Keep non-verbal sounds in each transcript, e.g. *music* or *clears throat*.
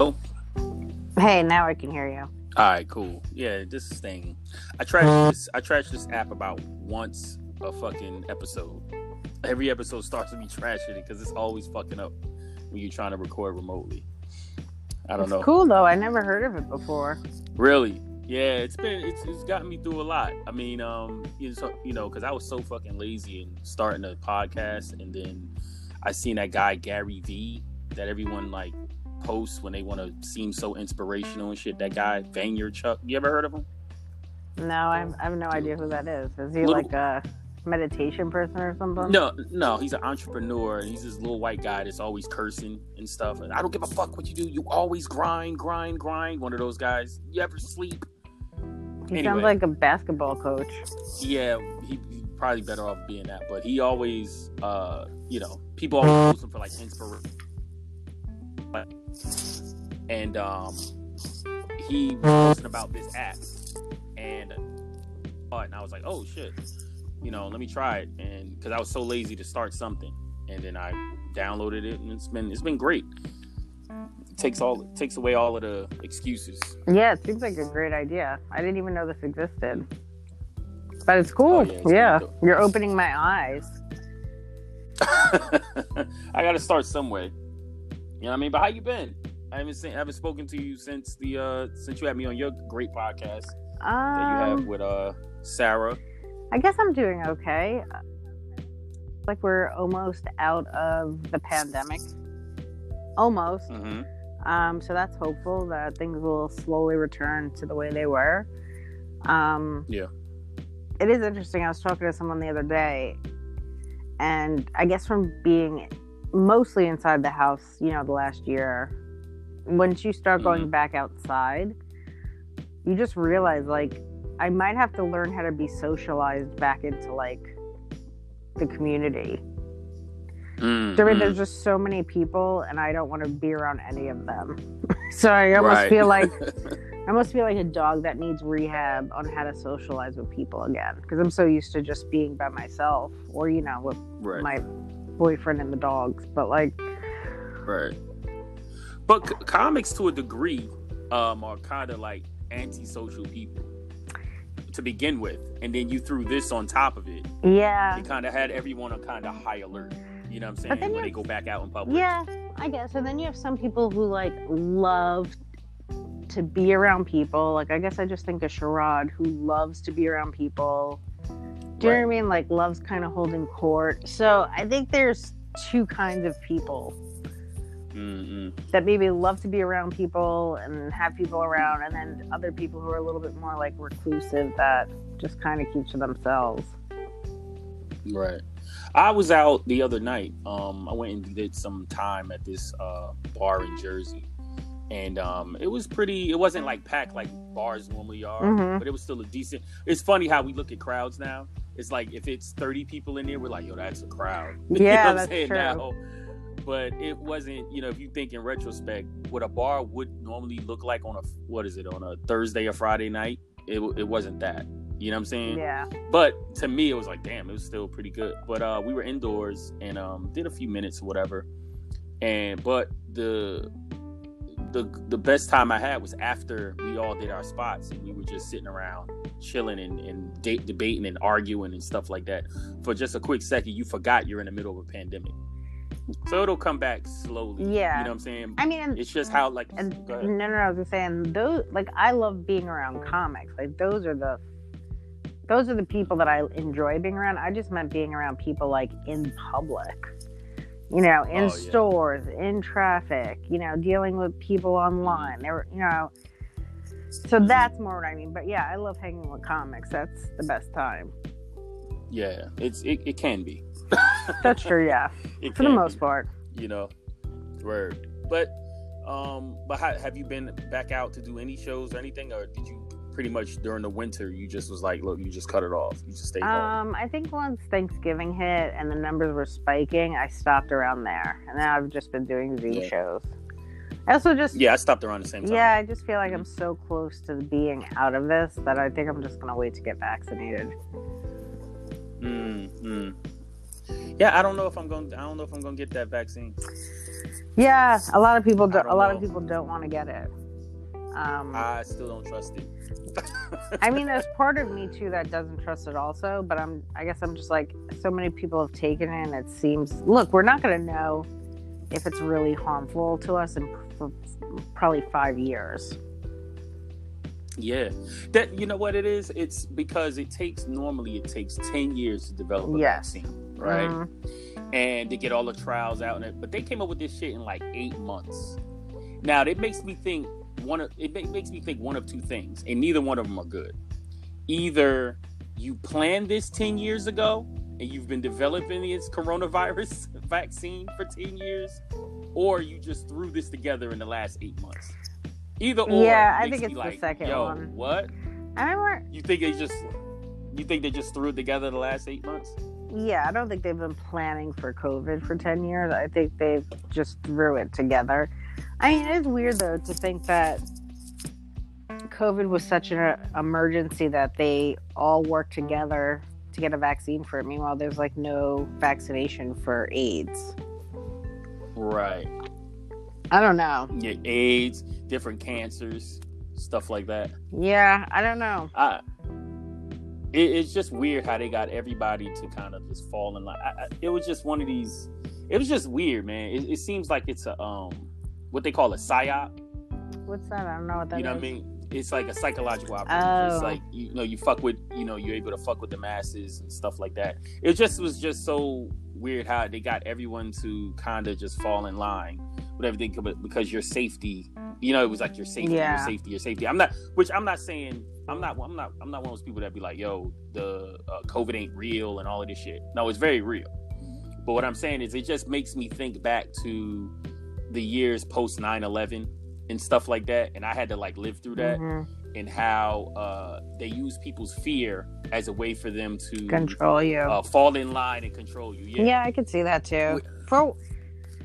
Oh, Hey, now I can hear you. all right, cool. Yeah, this thing. I trash this. I trash this app about once a fucking episode. Every episode starts with *laughs* me trashing it because it's always fucking up when you're trying to record remotely. I don't It's know. cool though. I never heard of it before. Really? Yeah, it's been it's, it's gotten me through a lot. I mean, um, you know, you know, because I was so fucking lazy and starting a podcast, and then I seen that guy Gary V that everyone like posts when they want to seem so inspirational and shit. That guy Vaynerchuk. You ever heard of him? No, I have, I have no idea who that is. Is he Little- like a meditation person or something? No, no, he's an entrepreneur and he's this little white guy that's always cursing and stuff. And I don't give a fuck what you do. You always grind, grind, grind. One of those guys. You ever sleep? He anyway. sounds like a basketball coach. Yeah, he, he probably better off being that. But he always, uh, you know, people always use him for like inspiration. And um, he was posting about this app, and uh, and I was like, oh shit, you know, let me try it, and because I was so lazy to start something, and then I downloaded it, and it's been it's been great. It takes all it takes away all of the excuses. Yeah, it seems like a great idea. I didn't even know this existed. But it's cool. Oh, yeah, it's yeah, cool. you're opening my eyes. *laughs* I got to start some way. You know what I mean? But how you been? I haven't seen, I haven't spoken to you since the uh since you had me on your great podcast that you have Um, with uh Sarah. I guess I'm doing okay. Like we're almost out of the pandemic. Almost. hmm Um, so that's hopeful that things will slowly return to the way they were. Um, Yeah. It is interesting. I was talking to someone the other day, and I guess from being mostly inside the house, you know, the last year, once you start going Mhm. back outside, you just realize like I might have to learn how to be socialized back into like the community. Mm, There, there's just so many people, and I don't want to be around any of them. *laughs* so I almost Right. feel like *laughs* I almost feel like a dog that needs rehab on how to socialize with people again because I'm so used to just being by myself, or you know, with right, my boyfriend and the dogs. But like, right. But c- comics, to a degree, um, are kind of like antisocial people to begin with, and then you threw this on top of it. yeah, It kind of had everyone on kind of high alert. You know what I'm saying? When you- they go back out in public. yeah, I guess. And then you have some people who like love to be around people. Like, I guess I just think of Sherrod who loves to be around people. Do you know what I mean? Like, loves kind of holding court. So I think there's two kinds of people Mm-mm. that maybe love to be around people and have people around, and then other people who are a little bit more like reclusive that just kind of keep to themselves. Right. I was out the other night. Um, I went and did some time at this uh, bar in Jersey, and um, it was pretty. It wasn't like packed like bars normally are, Mhm. but it was still a decent. It's funny how we look at crowds now. It's like if it's thirty people in there, we're like, yo, that's a crowd. *laughs* You know Yeah, what I'm that's saying true. now? But it wasn't. You know, if you think in retrospect, what a bar would normally look like on a what is it on a Thursday or Friday night, it it wasn't that. You know what I'm saying? Yeah. But to me, it was like, damn, it was still pretty good. But uh, we were indoors and um, did a few minutes or whatever. And but the the the best time I had was after we all did our spots and we were just sitting around chilling and, and date, debating and arguing and stuff like that. For just a quick second, you forgot you're in the middle of a pandemic. So it'll come back slowly. Yeah. You know what I'm saying? I mean, and, It's just how like and no, no, no, I was just saying those. Like, I love being around comics. Like, those are the those are the people that I enjoy being around. I just meant being around people like in public. You know, in Oh, yeah. stores, in traffic. You know, dealing with people online. There, you know. So that's more what I mean. But yeah, I love hanging with comics. That's the best time. Yeah, it's it, it can be. *laughs* That's true. Yeah, *laughs* It for the most be. part. you know word but um but how, have you been back out to do any shows or anything or did you pretty much during the winter you just was like look you just cut it off you just stay home Um, I think once Thanksgiving hit and the numbers were spiking, I stopped around there, and now I've just been doing Zoom Yeah. shows. I also just yeah i stopped around the same time yeah, I just feel like I'm so close to being out of this that I think I'm just gonna wait to get vaccinated. mm, mm. Yeah, I don't know if I'm going. to I don't know if I'm going to get that vaccine. Yeah, a lot of people. do, don't a lot know. of people don't want to get it. Um, I still don't trust it. I mean, there's part of me too that doesn't trust it also, but I'm I guess I'm just like so many people have taken it and it seems look, we're not going to know if it's really harmful to us in for probably 5 years. Yeah, that you know what it is. It's because it takes normally it takes ten years to develop a Yes. vaccine, right? Mhm. And to get all the trials out and it, but they came up with this shit in like eight months. Now it makes me think one of it makes me think one of two things, and neither one of them are good. Either you planned this ten years ago and you've been developing this coronavirus *laughs* vaccine for ten years, or you just threw this together in the last eight months. Either or, Yeah, I think it's the like, second Yo, one. what? I remember You think they just you think they just threw it together the last eight months? yeah, I don't think they've been planning for COVID for 10 years. I think they've just threw it together. I mean, it is weird though to think that COVID was such an emergency that they all worked together to get a vaccine for it. Meanwhile, there's like no vaccination for AIDS. Right. I don't know. Yeah, AIDS, different cancers, stuff like that. Yeah, I don't know. I, it, it's just weird how they got everybody to kind of just fall in line. I, I, it was just one of these. It was just weird, man. It, it seems like it's a um, what they call a psyop. What's that? I don't know what that you know is. what I mean? It's like a psychological operation. Oh. It's like you know, you fuck with, you know, you're able to fuck with the masses and stuff like that. It just was just so weird how they got everyone to kind of just fall in line with everything because your safety, you know, it was like your safety, Yeah. your safety, your safety. I'm not, which I'm not saying, I'm not, I'm not, I'm not one of those people that be like, yo, the uh, COVID ain't real and all of this shit. No, it's very real. But what I'm saying is, it just makes me think back to the years post 9/11 and stuff like that, and I had to like live through that Mhm. and how uh, they use people's fear as a way for them to Control you. uh, fall in line and control you. yeah. Yeah, I could see that too. For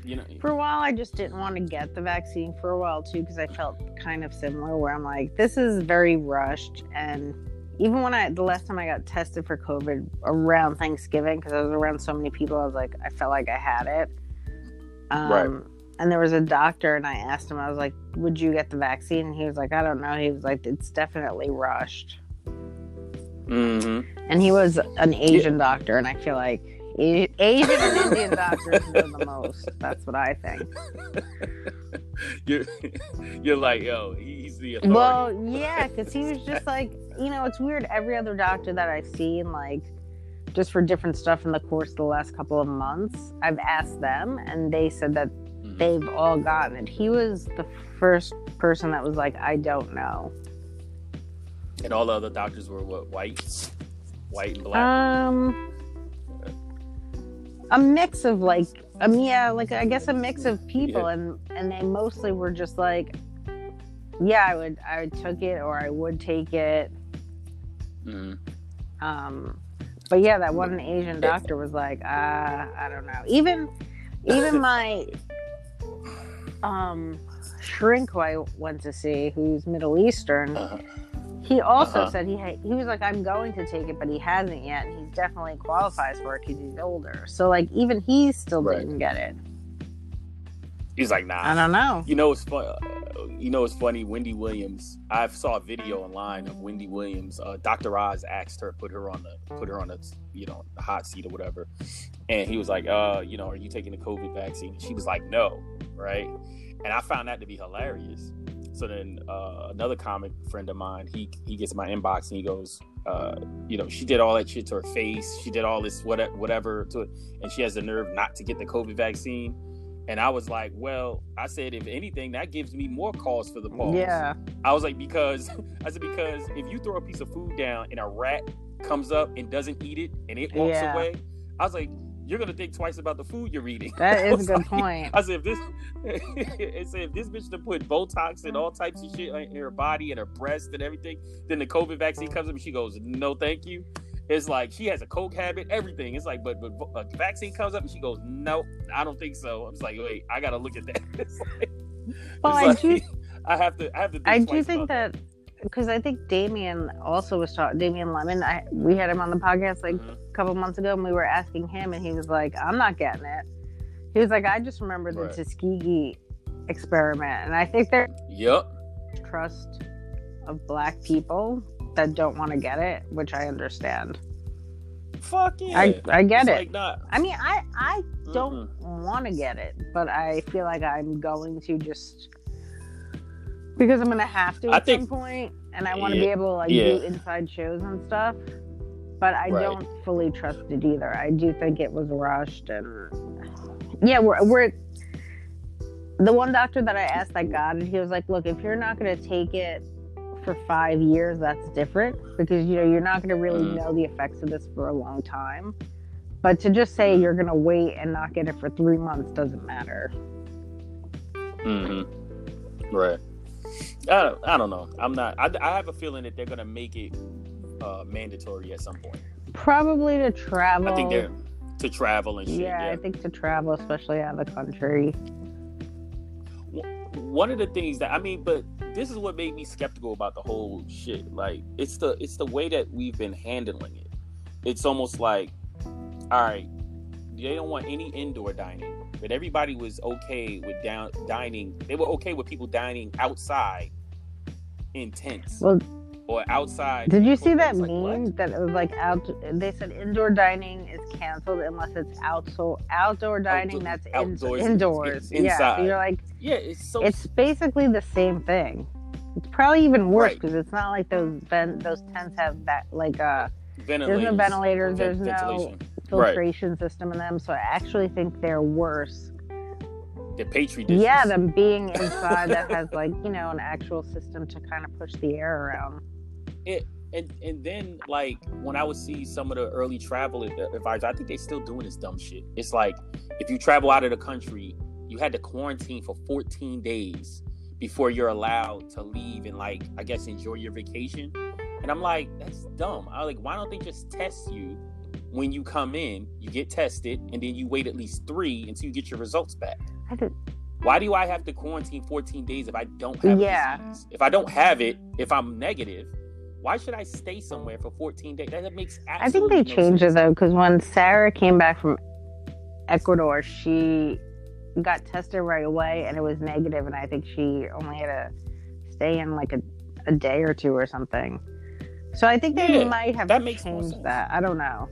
you know. for a while i just didn't want to get the vaccine for a while too because i felt kind of similar where i'm like this is very rushed and even when i the last time i got tested for covid around thanksgiving because i was around so many people i was like i felt like i had it um, Right. And there was a doctor and i asked him i was like would you get the vaccine and he was like i don't know he was like it's definitely rushed hmm and he was an asian doctor and i feel like asian and indian doctors know the most that's what i think *laughs* You're, *laughs* you're like, yo, he's the authority. Well, yeah, because he was just like, you know, it's weird. Every other doctor that I've seen, like, just for different stuff in the course of the last couple of months, I've asked them, and they said that. They've all gotten it. He was the first person that was like, I don't know. and all the other doctors were what white, white and black. Um, a mix of like, um, yeah, like I guess a mix of people, Yeah. and and they mostly were just like, yeah, I would, I would took it, or I would take it. Mhm. Um, but yeah, that one Asian doctor was like, uh, I don't know. Even, even *laughs* my um shrink who I went to see, who's Middle Eastern, Uh-huh. he also Uh-huh. said he ha- he was like, I'm going to take it, but he hasn't yet, and he definitely qualifies for it because he's older. So like, even he still Right. didn't get it. He's like, nah. I don't know. You know it's fun. You know it's funny. Wendy Williams. I saw a video online of Wendy Williams. Uh, Dr. Oz asked her, put her on the, put her on the, you know, the hot seat or whatever, and he was like, uh, you know, are you taking the COVID vaccine? She was like, no, right? And I found that to be hilarious. So then uh, another comic friend of mine, he he gets my inbox and he goes, uh, you know, she did all that shit to her face. She did all this whatever, whatever to it, and she has the nerve not to get the COVID vaccine. And I was like, well, I said, if anything, that gives me more cause for the pause. Yeah, I was like, because *laughs* I said, because if you throw a piece of food down and a rat comes up and doesn't eat it and it walks Yeah. away, I was like, you're gonna think twice about the food you're eating. That *laughs* is a good like- point. I said, if this, *laughs* it said if this bitch to put Botox and all types of shit in her body and her breast and everything, then the COVID vaccine comes up and she goes, no, thank you. It's like she has a coke habit, everything. It's like, but but a vaccine comes up and she goes, no, I don't think so. I'm just like, wait, I gotta look at that. *laughs* It's like, Well, it's I like, do *laughs* I have to, I have to. Think I do think that because I think Damien also was talking. Damien Lemon, I we had him on the podcast. Like Mhm. a couple months ago, and we were asking him, and he was like, "I'm not getting it." He was like, "I just remember the Right. Tuskegee experiment," and I think there's Yep. trust of black people that don't want to get it, which I understand. Fuck yeah. I I get It's it. Like not. I mean, I I don't Mm-mm. want to get it, but I feel like I'm going to just because I'm gonna have to I at think- some point, and I want to Yeah, be able to like yeah. do inside shows and stuff. But I Right. don't fully trust it either. I do think it was rushed, and yeah, we're we're the one doctor that I asked that got it. He was like, "Look, if you're not gonna take it." For five years, that's different because you know you're not going to really Mm. know the effects of this for a long time. But to just say you're gonna wait and not get it for three months doesn't matter. Mm-hmm. Right. I don't, I don't know. I'm not. I, I have a feeling that they're gonna make it uh, mandatory at some point. Probably to travel. I think they're to travel and shit. yeah, Yeah. I think to travel, especially out of the country. One of the things that I mean, but this is what made me skeptical about the whole shit. Like, it's the it's the way that we've been handling it. It's almost like, all right, they don't want any indoor dining, but everybody was okay with down dining. They were okay with people dining outside in tents Well, or outside. did you see that. Like, meme what? that it was like out? They said indoor dining is canceled unless it's outdoor outdoor dining Outdoor- that's in- outdoors indoors. is Yeah, so inside. you're like Yeah, it's so. it's basically the same thing. It's probably even worse Right. because it's not like those vent those tents have that like uh ventilators. there's no ventilators, Ven- there's no ventilation. Right. filtration system in them. So I actually think they're worse The Patriot dishes. Yeah, them being *laughs* inside that has like you know an actual system to kind of push the air around. And and then like when I would see some of the early travel advisors, I think they still doing this dumb shit. It's like if you travel out of the country, you had to quarantine for 14 days before you're allowed to leave and like I guess enjoy your vacation. And I'm like, that's dumb. I like, why don't they just test you when you come in? You get tested, and then you wait at least three until you get your results back. Why do I have to quarantine 14 days if I don't have Yeah. disease? If I don't have it, if I'm negative, why should I stay somewhere for 14 days? That makes I think they no changed it though because when Sarah came back from Ecuador, she got tested right away and it was negative, and I think she only had to stay in like a, a day or two or something. So I think they Yeah, might have that makes changed sense. that. I don't know.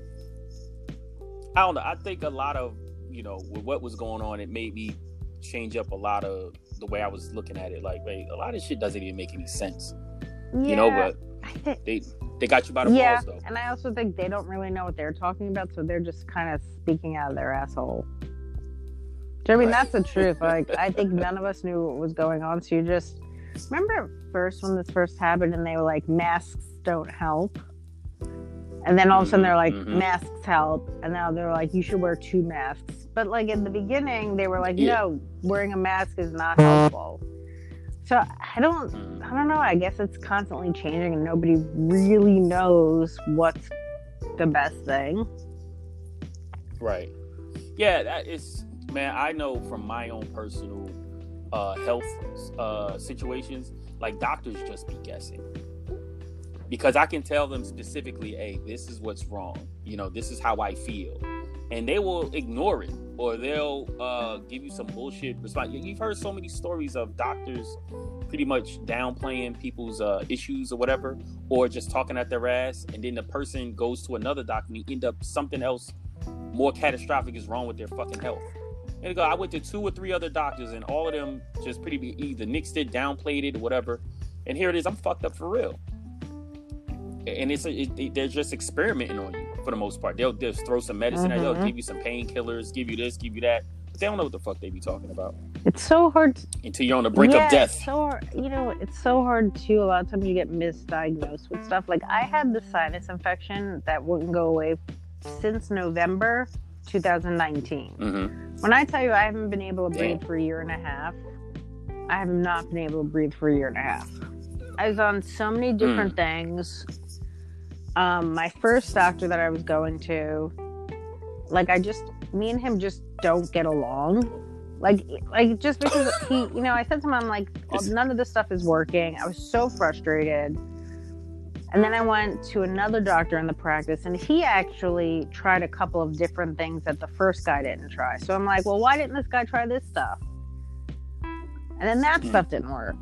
I don't know. I think a lot of, you know, with what was going on, it made me change up a lot of the way I was looking at it. Like, wait, a lot of shit doesn't even make any sense. Yeah, You know, but think *laughs* they they got you by the yeah, balls though. and I also think they don't really know what they're talking about, so they're just kind of speaking out of their asshole. Do you know what I mean that's the truth? Like I think *laughs* none of us knew what was going on, so you just remember first when this first happened, and they were like masks don't help, and then all of a sudden they're like Mhm. masks help, and now they're like you should wear two masks. But like in the beginning, they were like Yeah. no, wearing a mask is not helpful. So I don't. I don't know. I guess it's constantly changing, and nobody really knows what's the best thing. Right. Yeah, that is man, I know from my own personal uh health uh situations, like doctors just be guessing. Because I can tell them specifically, hey, this is what's wrong. You know, this is how I feel. And they will ignore it or they'll uh give you some bullshit response. You- You've heard so many stories of doctors pretty much downplaying people's uh, issues or whatever, or just talking at their ass, and then the person goes to another doctor and you end up something else more catastrophic is wrong with their fucking health. And go, I went to two or three other doctors, and all of them just pretty either nixed it, downplayed it, or whatever. And here it is, I'm fucked up for real. And it's a, it, they're just experimenting on you for the most part. They'll just throw some medicine, at you, Mhm. they'll give you some painkillers, give you this, give you that. But they don't know what the fuck they be talking about It's so hard. To, until you're on the brink yeah, of death. So hard, you know, it's so hard too. A lot of times you get misdiagnosed with stuff. Like I had the sinus infection that wouldn't go away since November 2019. hmm When I tell you I haven't been able to breathe Damn. for a year and a half, I have not been able to breathe for a year and a half. I was on so many different things. Um, my first doctor that I was going to, like, I just, me and him just don't get along. Like, like just because he, you know, I said to him, I'm like, It's- none of this stuff is working. I was so frustrated. And then I went to another doctor in the practice, and he actually tried a couple of different things that the first guy didn't try. So I'm like, well, why didn't this guy try this stuff? And then that Hmm. stuff didn't work.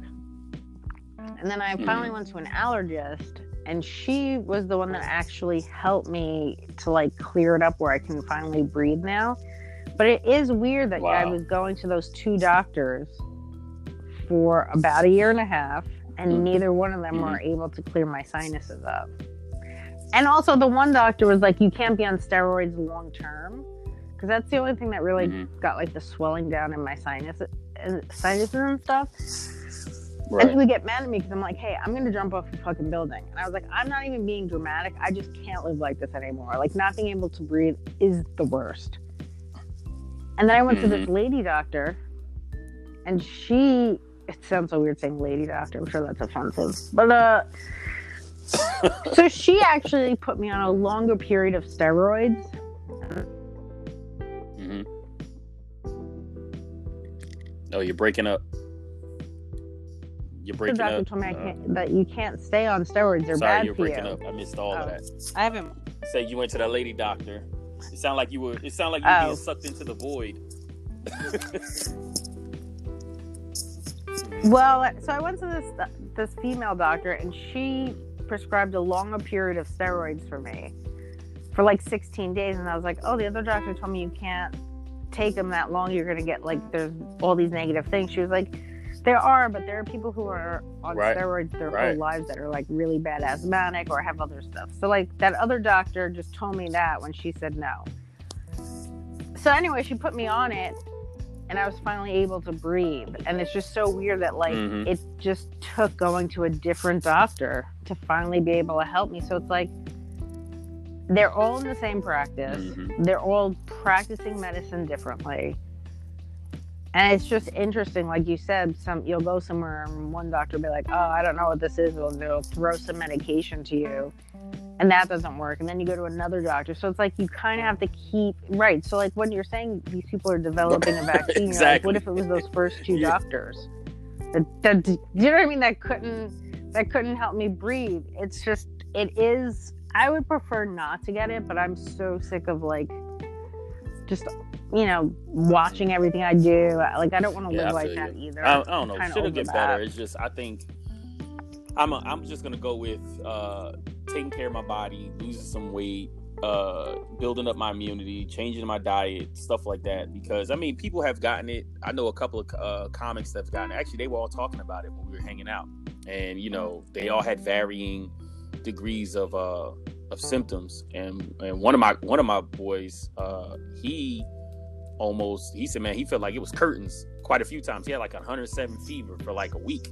And then I finally Hmm. went to an allergist, and she was the one that actually helped me to like clear it up where I can finally breathe now. But it is weird that I was going to those two doctors for about a year and a half, and Mhm. neither one of them Mhm. were able to clear my sinuses up. And also, the one doctor was like, "You can't be on steroids long term," because that's the only thing that really Mhm. got like the swelling down in my sinus, and sinuses and stuff. And he would get mad at me because I'm like, "Hey, I'm gonna jump off a fucking building," and I was like, "I'm not even being dramatic. I just can't live like this anymore. Like, not being able to breathe is the worst." And then I went to this lady doctor, and she. It sounds so weird saying lady doctor. I'm sure that's offensive, but uh. *laughs* so she actually put me on a longer period of steroids hmm Oh, you're breaking up. You're the breaking doctor up. told me I Uh, can't, that you can't stay on steroids. They're sorry, bad you're for breaking you. up. I missed all of Oh. that. I haven't. Say you went to that lady doctor. It sounded like you were. It sounded like you were Oh. being sucked into the void. *laughs* Well, so I went to this this female doctor, and she prescribed a longer period of steroids for me for like 16 days, and I was like, "Oh, the other doctor told me you can't take them that long. You're gonna get like there's all these negative things." She was like, "There are, but there are people who are on Right. steroids their Right. whole lives that are like really bad asthmatic or have other stuff." So like that other doctor just told me that when she said no. So anyway, she put me on it, and I was finally able to breathe. And it's just so weird that like Mhm. it just took going to a different doctor to finally be able to help me. So it's like they're all in the same practice. Mhm. They're all practicing medicine differently. And it's just interesting, like you said, some you'll go somewhere and one doctor will be like, "Oh, I don't know what this is," or they'll throw some medication to you, and that doesn't work. And then you go to another doctor, so it's like you kind of have to keep right. So like when you're saying these people are developing a *laughs* vaccine, you're like, Exactly. what if it was those first two Yeah. doctors? That, that, do you know what I mean? That couldn't that couldn't help me breathe. It's just it is. I would prefer not to get it, but I'm so sick of like just you know watching everything I do. Like I don't want to Yeah, live like feel that either. I, I don't know. Kinda Should get better. It's just I think I'm a, I'm just gonna go with uh, taking care of my body, losing some weight, uh, building up my immunity, changing my diet, stuff like that. Because I mean, people have gotten it. I know a couple of uh, comics that have gotten it. Actually, they were all talking about it when we were hanging out, and you know, they all had varying degrees of uh, of symptoms. And and one of my one of my boys, uh, he almost he said, man, he felt like it was curtains quite a few times. He had like 107 fever for like a week.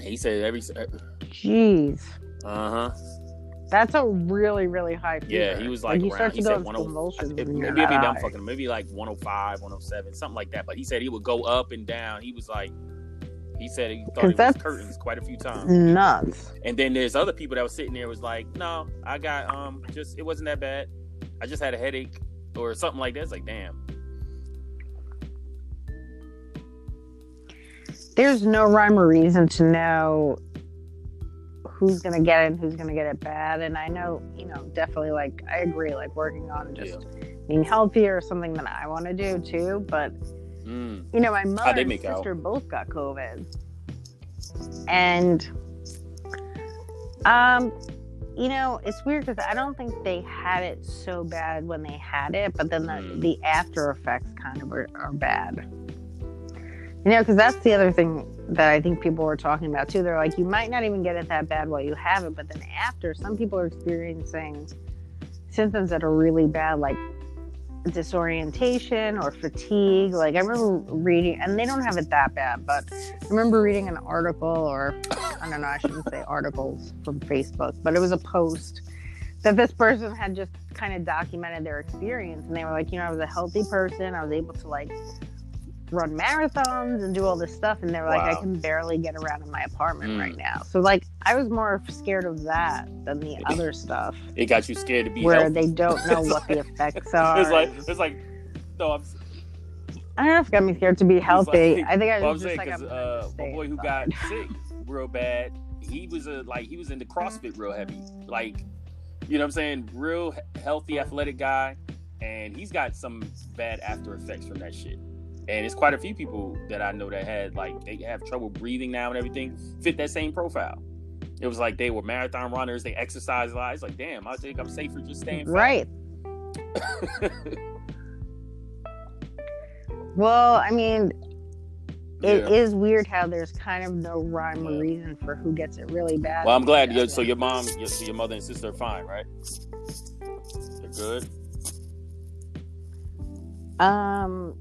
He said every Jeez, uh huh. that's a really really high. Fever. Yeah, he was like, you around, he said into 10 convulsions. it- when you're maybe, maybe that I'm fucking maybe like 105, 107, something like that. But he said he would go up and down. He was like, he said he thought it was curtains quite a few times. nuts. And then there's other people that was sitting there was like, no, I got um just it wasn't that bad. I just had a headache or something like that. It's like, damn. There's no rhyme or reason to know who's gonna get it and who's gonna get it bad. And I know, you know, definitely like I agree, like working on just being healthier is something that I want to do too. But Mm. you know, my mother they and make out? sister both got COVID, and um, you know, it's weird because I don't think they had it so bad when they had it, but then the, Mm. the after effects kind of are, are bad. You know, because that's the other thing that I think people were talking about too. They're like, you might not even get it that bad while you have it, but then after, some people are experiencing symptoms that are really bad, like disorientation or fatigue. Like I remember reading, and they don't have it that bad, but I remember reading an article, or I don't know, I shouldn't say articles from Facebook, but it was a post that this person had just kind of documented their experience, and they were like, you know, I was a healthy person, I was able to like run marathons and do all this stuff, and they were like, I can barely get around in my apartment Mm. right now. So like, I was more scared of that than the other stuff It got you scared to be where healthy. they don't know what the *laughs* effects are. it's like it's like no, I'm I don't know if it got me scared to be healthy. like- *laughs* I think I Well, I'm was saying just like, I'm gonna uh, my boy who got sick real bad, he was a like he was into CrossFit real heavy, like you know what I'm saying, real healthy, athletic guy, and he's got some bad after effects from that shit. And it's quite a few people that I know that had like they have trouble breathing now and everything fit that same profile. It was like they were marathon runners, they exercise a lot. It's like, damn, I think I'm safer just staying fat. Right. *laughs* well, I mean, it Yeah. is weird how there's kind of no rhyme or reason for who gets it really bad. Well, I'm glad. you doesn't. so your mom, your, your mother and sister are fine, right? They're good. Um,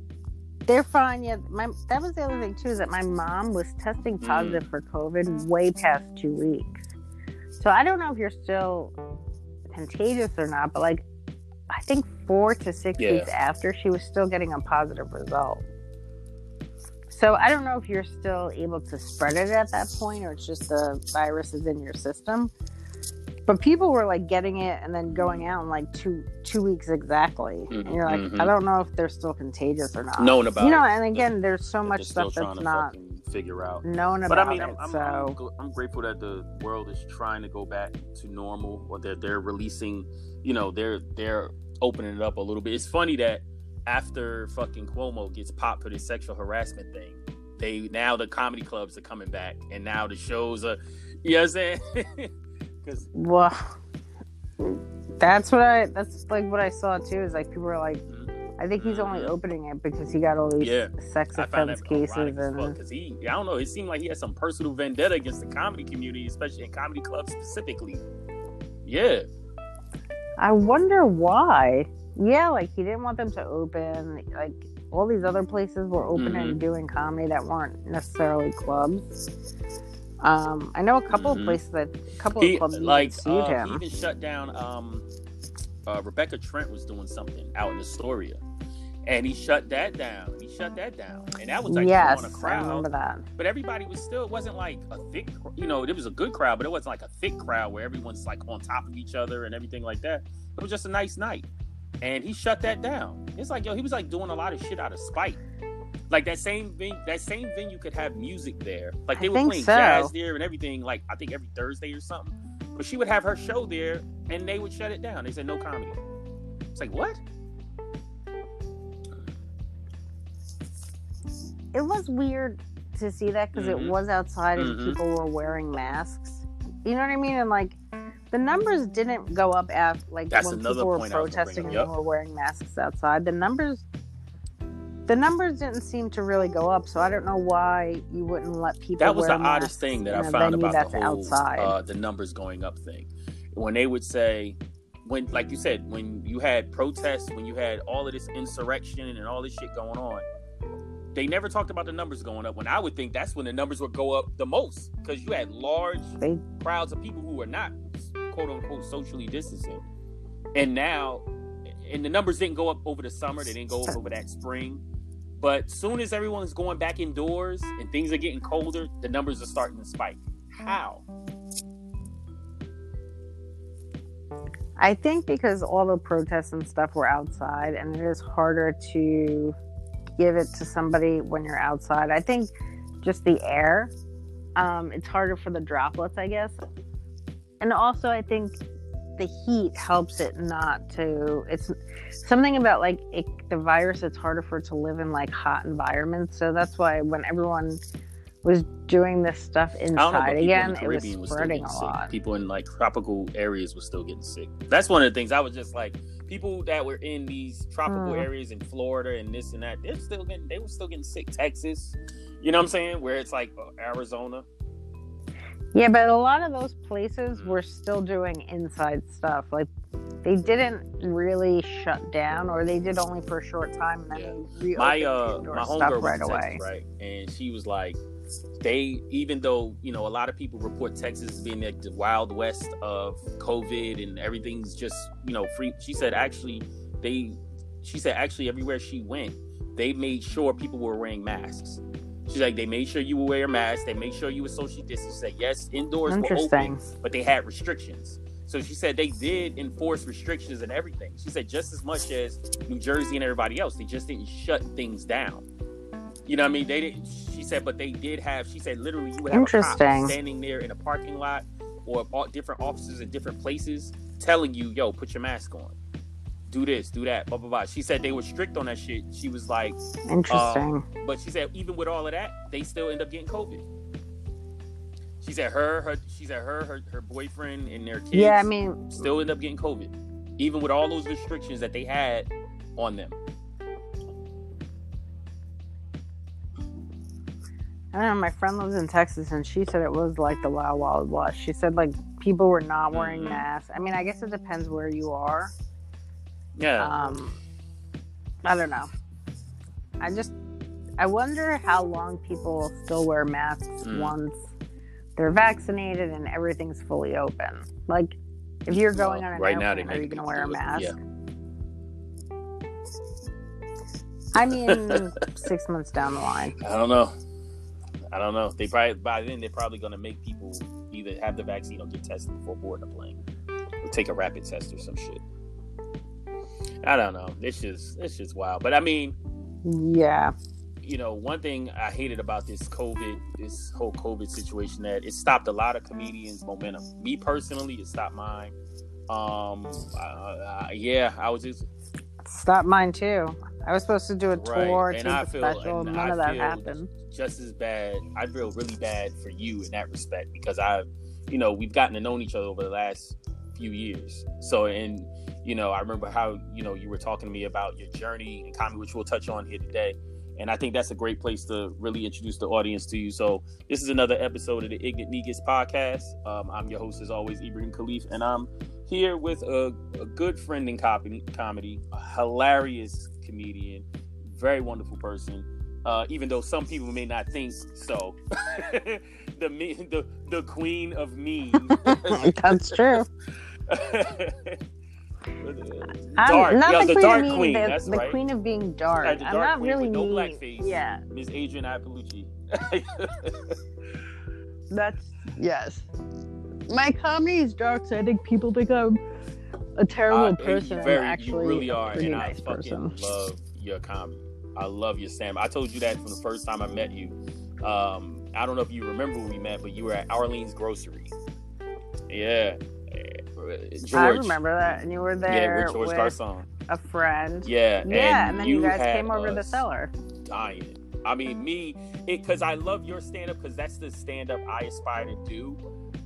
they're fine. Yeah, my that was the other thing too is that my mom was testing Mm. positive for COVID way past two weeks. So I don't know if you're still contagious or not, but like I think four to six Yeah. weeks after, she was still getting a positive result. So I don't know if you're still able to spread it at that point, or it's just the virus is in your system. But people were like getting it and then going out in like two two weeks exactly. And you're like, Mhm, I don't know if they're still contagious or not. Known about you know, and again, there's so much stuff that's not figure out. known about But I mean, it. I'm, I'm, so I'm, I'm grateful that the world is trying to go back to normal, or that they're releasing, you know, they're they're opening it up a little bit. It's funny that after fucking Cuomo gets popped for this sexual harassment thing, they now the comedy clubs are coming back, and now the shows are, you know what I'm saying? *laughs* Because well, that's what I that's like what I saw too. Is like people were like, I think he's only Mhm. opening it because he got all these Yeah. sex I found that offense cases ironic as fuck and because he, I don't know, it seemed like he had some personal vendetta against the comedy community, especially in comedy clubs specifically. Yeah, I wonder why. Yeah, like he didn't want them to open. Like all these other places were open Mhm. and doing comedy that weren't necessarily clubs. Um, I know a couple Mhm. of places that a couple he of clubs like sued uh, he even shut down. Um, uh, Rebecca Trent was doing something out in Astoria, and he shut that down. He shut that down, and that was like yes, on a I crowd. remember that. But everybody was still. It wasn't like a thick. You know, it was a good crowd, but it wasn't like a thick crowd where everyone's like on top of each other and everything like that. It was just a nice night, and he shut that down. It's like yo, he was like doing a lot of shit out of spite. Like that same venue, that same venue could have music there. Like I they were playing so. jazz there and everything. Like I think every Thursday or something. But she would have her show there, and they would shut it down. They said no comedy. It's like what? It was weird to see that because Mhm. it was outside and Mhm. people were wearing masks. You know what I mean? And like the numbers didn't go up after like That's when people were point I was gonna protesting and they were wearing masks outside. The numbers the numbers didn't seem to really go up, so I don't know why you wouldn't let people. That was the oddest thing that I found about the whole outside. uh, the numbers going up thing. When they would say, when like you said, when you had protests, when you had all of this insurrection and all this shit going on, they never talked about the numbers going up. When I would think that's when the numbers would go up the most because you had large They- crowds of people who were not quote unquote socially distancing, and now, and the numbers didn't go up over the summer. They didn't go up over that spring. But soon as everyone's going back indoors and things are getting colder, the numbers are starting to spike. How? I think because all the protests and stuff were outside, and it is harder to give it to somebody when you're outside. I think just the air, um, it's harder for the droplets, I guess. And also, I think the heat helps it not to. It's something about like it, the virus. It's harder for it to live in like hot environments. So that's why when everyone was doing this stuff I don't know, but inside again, in it was Caribbean was spreading a lot. People in like tropical areas were still getting sick. That's one of the things I was just like, people that were in these tropical Mm. areas in Florida and this and that, they're still getting, they were still getting sick. Texas, you know what I'm saying? Where it's like uh, Arizona. Yeah, but a lot of those places were still doing inside stuff. Like they didn't really shut down, or they did only for a short time, and then Yeah. my uh my homegirl right was. Texas, right? And she was like, they even though you know a lot of people report Texas as being like the wild west of COVID and everything's just you know free. She said actually they, she said actually everywhere she went, they made sure people were wearing masks. She's like they made sure you would wear a mask. They made sure you were socially distanced. She said yes, indoors were open, but they had restrictions. So she said they did enforce restrictions and everything. She said just as much as New Jersey and everybody else, they just didn't shut things down. You know what I mean? They didn't. She said, but they did have. She said literally, you would have Interesting. standing there in a parking lot or different offices in different places, telling you, "Yo, put your mask on." Do this, do that, blah blah blah. She said they were strict on that shit. She was like, Interesting. but she said even with all of that, they still end up getting COVID. She said her, her, she said her, her, her boyfriend and their kids. yeah, I mean, still end up getting COVID, even with all those restrictions that they had on them. I don't know. My friend lives in Texas, and she said it was like the Wild Wild West. She said like people were not wearing Mhm. masks. I mean, I guess it depends where you are. Yeah, Um, I don't know. I just, I wonder how long people still wear masks Mm. once they're vaccinated and everything's fully open. Like, if you're going Well, on an right now are you going to wear a mask? yeah. I mean, *laughs* six months down the line. I don't know. I don't know. They probably by then they're probably gonna make people either have the vaccine or get tested before boarding a plane, or take a rapid test or some shit. I don't know. It's just it's just wild. But I mean, Yeah. you know, one thing I hated about this COVID, this whole COVID situation, that it stopped a lot of comedians' momentum. Me personally, it stopped mine. Um, uh, uh, yeah, I was just Stop mine too. I was supposed to do a Right, tour, and take I a feel- special. and None I of that happened. just as bad. I feel really bad for you in that respect because I, you know, we've gotten to know each other over the last few years. So, and you know, I remember how you know you were talking to me about your journey and comedy, which we'll touch on here today. And I think that's a great place to really introduce the audience to you. So, this is another episode of the Ignant Negus podcast. Um, I'm your host, as always, Ibrahim Khalif, and I'm here with a, a good friend in comedy, comedy, a hilarious comedian, very wonderful person uh, even though some people may not think so. *laughs* the me, the the queen of mean. *laughs* That's true. *laughs* I'm not yeah, the, the, queen dark of mean, queen. the, that's the right. queen of being dark. I'm not really no mean. blackface. Yeah, Miss Adrienne Iapalucci. *laughs* *laughs* that's yes. My comedy is dark, so I think people think I'm a terrible Uh, person. very, actually you really are, and nice I fucking person. love your comedy. I love your Sam. I told you that from the first time I met you. Um, I don't know if you remember when we met, but you were at Arlene's Grocery. Yeah, George. I remember that, and you were Yeah, there with George with Garcon. a friend. Yeah, Yeah, and, then you, guys came over to the cellar. Dying. I mean, me, because I love your stand up because that's the stand up I aspire to do.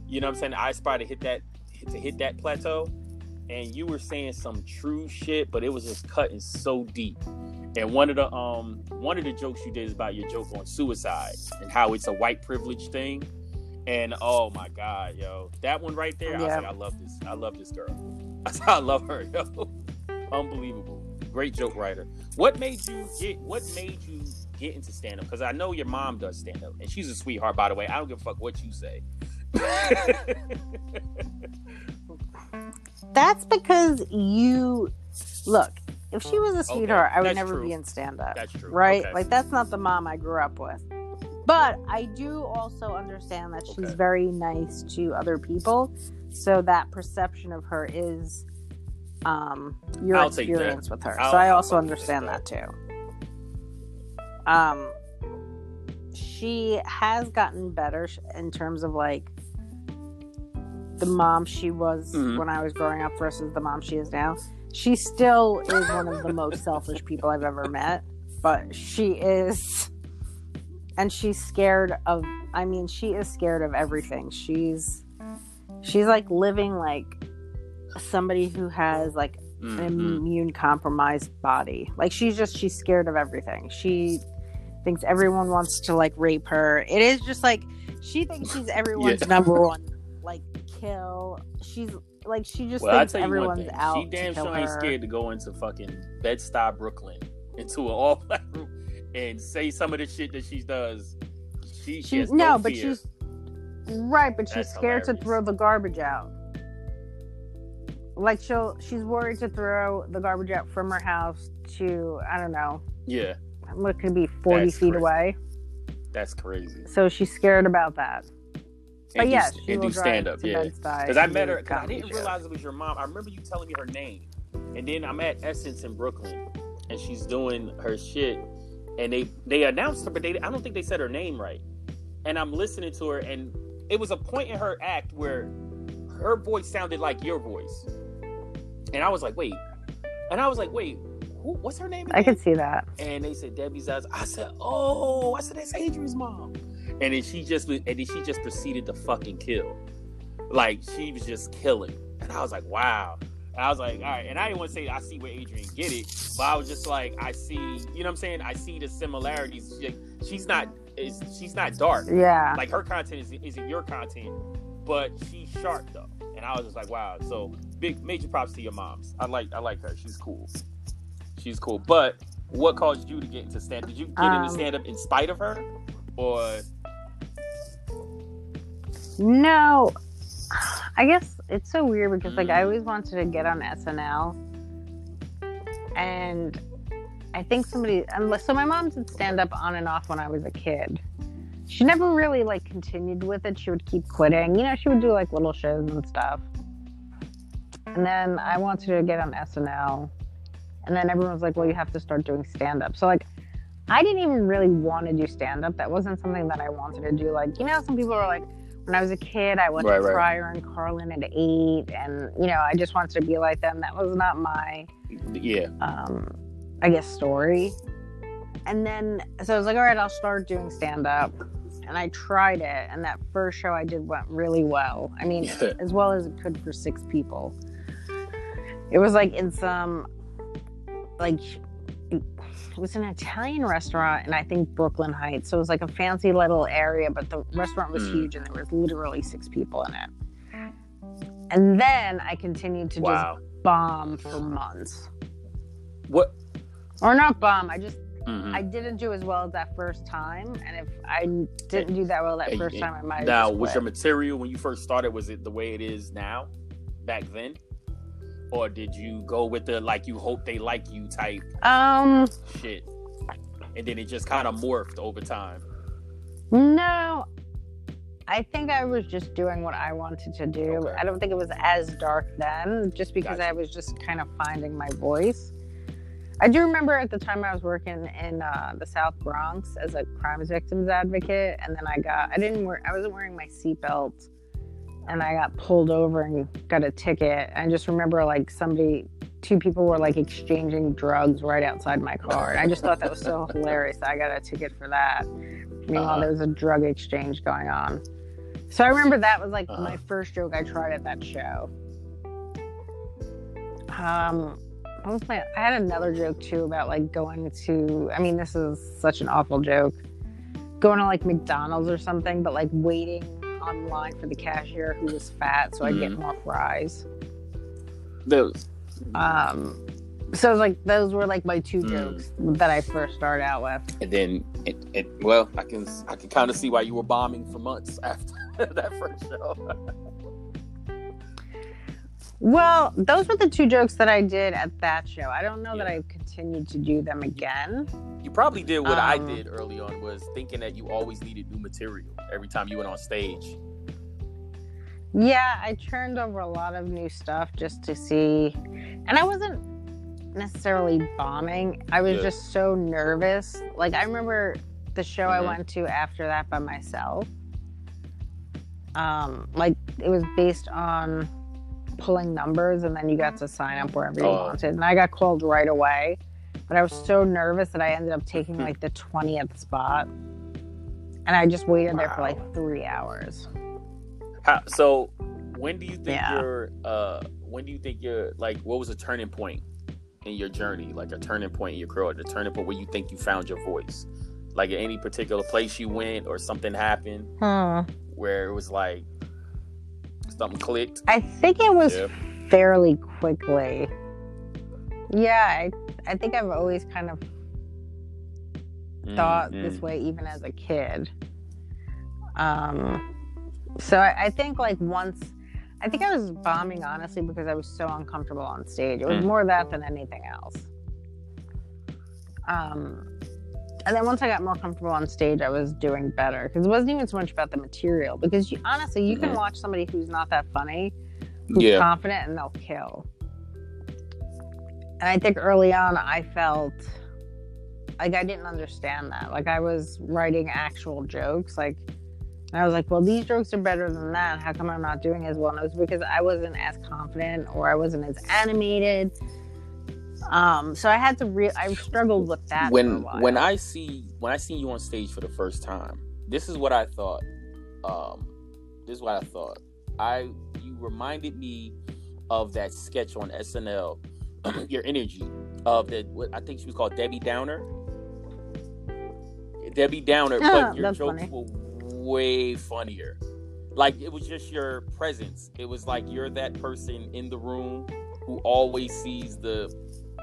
You know what I'm saying? I aspire to hit that to hit that plateau. And you were saying some true shit, but it was just cutting so deep. And one of the um one of the jokes you did is about your joke on suicide and how it's a white privilege thing. And oh my god, yo, that one right there, I was like, I love this. I love this girl. *laughs* I love her, yo. Unbelievable. Great joke writer. What made you get what made you get into stand up? Because I know your mom does stand up and she's a sweetheart, by the way. I don't give a fuck what you say. *laughs* That's because you look. If she was a sweetheart, I would never true. be in stand up. That's true. right? Okay. Like that's not the mom I grew up with. But I do also understand that she's Okay. very nice to other people. So that perception of her is um your I'll experience with her. I'll- so I also understand that. that too. Um she has gotten better in terms of like the mom she was Mhm. when I was growing up versus the mom she is now. She still is one of the most selfish people I've ever met, but she is and she's scared of I mean, she is scared of everything. She's she's like living like somebody who has like an Mhm. immune compromised body. Like she's just she's scared of everything. She thinks everyone wants to like rape her. It is just like she thinks she's *laughs* everyone's Yeah. number one like kill. She's like she just Well, thinks tell you one everyone's out She damn sure ain't scared to go into fucking Bed Stuy, Brooklyn, into an all black room and say some of the shit that she does. She, she She, has no, no, but she's right, but she's That's scared to throw the garbage out. Like she'll she's worried to throw the garbage out from her house to I don't know yeah, what could be forty That's feet crazy. away. that's crazy. So she's scared about that. But And do- yes, she and do stand up, yeah. Because I met her. I didn't realize it was your mom. I remember you telling me her name, and then I'm at Essence in Brooklyn, and she's doing her shit, and they they announced her, but they I don't think they said her name right. And I'm listening to her, and it was a point in her act where her voice sounded like your voice, and I was like, wait, and I was like, wait, who, what's her name? I again? could see that. And they said Debbie's eyes. I said, oh, I said that's Adrienne's mom. And then she just and then she just proceeded to fucking kill, like she was just killing. And I was like, wow. I was like, all right. And I didn't want to say I see where Adrienne get it, but I was just like, I see, you know what I'm saying? I see the similarities. She, she's not is she's not dark. Yeah. Like her content is, isn't your content, but she's sharp though. And I was just like, wow. So big major props to your moms. I like I like her. She's cool. She's cool. But what caused you to get into stand? Did you get Um, into stand up in spite of her, or No, I guess it's so weird because like I always wanted to get on SNL, and I think somebody. So, my mom did stand up on and off when I was a kid. She never really like continued with it. She would keep quitting. You know, she would do like little shows and stuff. And then I wanted to get on SNL, and then everyone was like, "Well, you have to start doing stand up." So like. I didn't even really want to do stand up. That wasn't something that I wanted to do. Like, you know, some people are like, when I was a kid, I went Right, to right. Pryor and Carlin at eight, and you know, I just wanted to be like them. That was not my, yeah, um, I guess, story. And then, so I was like, all right, I'll start doing stand up, and I tried it, and that first show I did went really well. I mean, *laughs* as well as it could for six people. It was like in some, like, it was an Italian restaurant in I think Brooklyn Heights. So it was like a fancy little area, but the restaurant was Mm. huge and there was literally six people in it. And then I continued to wow. just bomb for months. What? Or not bomb, I just mhm. I didn't do as well as that first time. And if I didn't do that well that And- first and time, I might have now, was your material when you first started? Was it the way it is now, back then, or did you go with the like you hope they like you type Um, shit, and then it just kind of morphed over time? no. I think I was just doing what I wanted to do. Okay. I don't think it was as dark then, just because Gotcha. I was just kind of finding my voice. I do remember at the time I was working in uh, the South Bronx as a crimes victims advocate, and then I got I didn't wear I wasn't wearing my seatbelt, and I got pulled over and got a ticket. I just remember like somebody, two people were like exchanging drugs right outside my car, and I just thought that was so *laughs* hilarious. I got a ticket for that. Meanwhile, Uh-huh. there was a drug exchange going on. So I remember that was like Uh-huh. my first joke I tried at that show. Um, what was my? I had another joke too about like going to. I mean, this is such an awful joke. Going to like McDonald's or something, but like waiting online for the cashier who was fat, so I would get Mm-hmm. more fries. Those. Um, so it was like those were like my two Mm. jokes that I first started out with. And then, it, it, well, I can I can kind of see why you were bombing for months *laughs* after that first show. Well, those were the two jokes that I did at that show. I don't know that I continued to do them again. You probably did what I Um, did early on was thinking that you always needed new material every time you went on stage. Yeah, I turned over a lot of new stuff just to see. And I wasn't necessarily bombing. I was Yeah. just so nervous. Like I remember the show I Mhm. went to after that by myself. Um, like it was based on pulling numbers and then you got to sign up wherever you Oh. wanted. And I got called right away. But I was so nervous that I ended up taking Hmm. like the 20th spot. And I just waited there for like three hours. How, so, when do you think Yeah. you're? Uh, when do you think you're like? What was a turning point in your journey? Like a turning point in your career, the turning point where you think you found your voice? Like at any particular place you went or something happened Hmm. where it was like something clicked. I think it was Yeah. fairly quickly. Yeah, I, I think I've always kind of thought Mm, this way, even as a kid. Um, so I, I think like once, I think I was bombing honestly because I was so uncomfortable on stage. It was Mm. more that than anything else. Um, and then once I got more comfortable on stage, I was doing better because it wasn't even so much about the material. Because you, honestly, you can Mhm. watch somebody who's not that funny, who's Yeah. confident, and they'll kill. And I think early on, I felt like I didn't understand that. Like I was writing actual jokes, like I was like, well, these jokes are better than that. How come I'm not doing as well? And it was because I wasn't as confident or I wasn't as animated. Um, so I had to re I struggled with that. When when I see when I see you on stage for the first time, this is what I thought. Um, this is what I thought. I you reminded me of that sketch on SNL, *clears throat* your energy of that. What I think she was called Debbie Downer. Debbie Downer, but your jokes funny. were way funnier. Like it was just your presence. It was like you're that person in the room who always sees the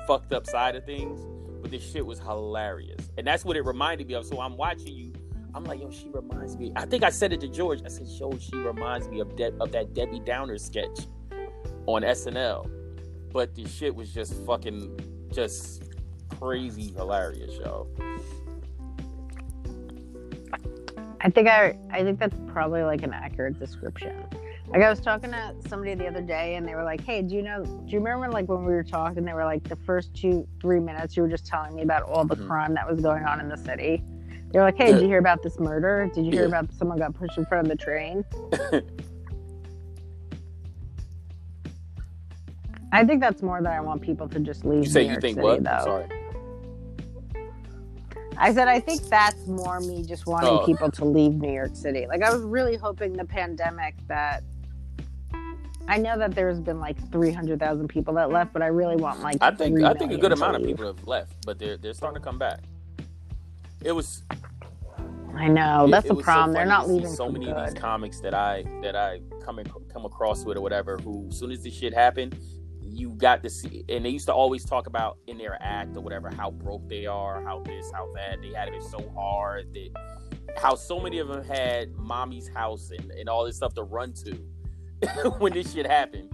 fucked up side of things. But this shit was hilarious, and that's what it reminded me of. So I'm watching you. I'm like, yo, she reminds me. I think I said it to George. I said, yo, she reminds me of De- of that Debbie Downer sketch on SNL. But the shit was just fucking just crazy hilarious, yo. I think I I think that's probably like an accurate description. Like I was talking to somebody the other day and they were like, Hey, do you know do you remember like when we were talking, they were like the first two, three minutes you were just telling me about all the mm-hmm. crime that was going on in the city. They were like, Hey, did you hear about this murder? Did you hear about someone got pushed in front of the train? *laughs* I think that's more that I want people to just leave. You say New you York think City, what? Though. Sorry. I said I think that's more me just wanting oh. people to leave New York City. Like I was really hoping the pandemic that I know that there's been like three hundred thousand people that left, but I really want like I think I think a good amount of people have left, but they're they're starting to come back. It was. I know it, that's it the problem. So they're not leaving. So many good. of these comics that I that I come in, come across with or whatever, who as soon as this shit happened, you got to see, and they used to always talk about in their act or whatever how broke they are, how this, how that. They had it so hard that how so many of them had mommy's house and, and all this stuff to run to *laughs* when this shit happened.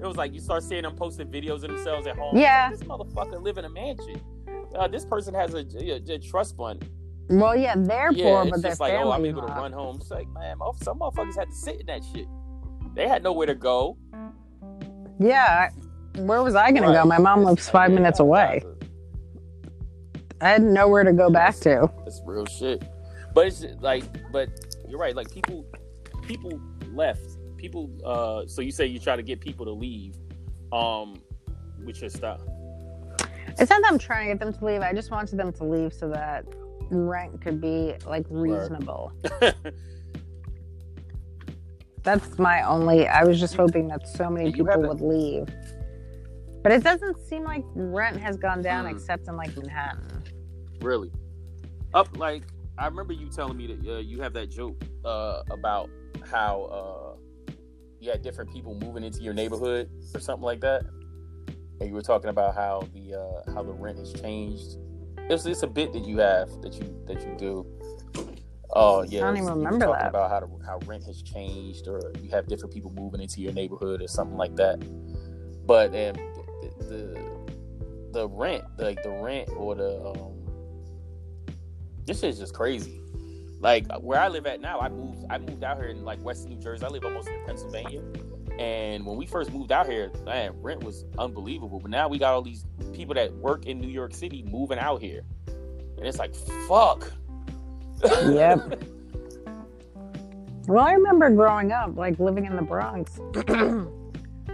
It was like you start seeing them posting videos of themselves at home. Yeah, like, this motherfucker live in a mansion. Uh, this person has a, a, a, trust fund. Well, yeah, they're yeah, poor, but they're like, oh, I'm able to run home. It's like, man, some motherfuckers had to sit in that shit. They had nowhere to go. Yeah, where was I going right. to go? My mom lives five minutes away. I had nowhere to go back to. It's real shit. But it's like, but you're right. Like people, people left. People. uh So you say you try to get people to leave, um, with your stuff. It's not that I'm trying to get them to leave. I just wanted them to leave so that rent could be like reasonable. *laughs* That's my only. I was just hoping that so many people would leave. But it doesn't seem like rent has gone down hmm. except in like Manhattan. Really? Up like I remember you telling me that uh, you have that joke uh, about how uh, you had different people moving into your neighborhood or something like that, and you were talking about how the uh, how the rent has changed. It's, it's a bit that you have that you that you do. Oh yeah, I don't even remember that. About how the, how rent has changed, or you have different people moving into your neighborhood, or something like that. But um, the the rent, like the rent or the um, this is just crazy. Like where I live at now, I moved I moved out here in like West New Jersey. I live almost in Pennsylvania. And when we first moved out here, man, rent was unbelievable. But now we got all these people that work in New York City moving out here. And it's like, fuck. Yep. *laughs* well, I remember growing up, like living in the Bronx. *clears throat*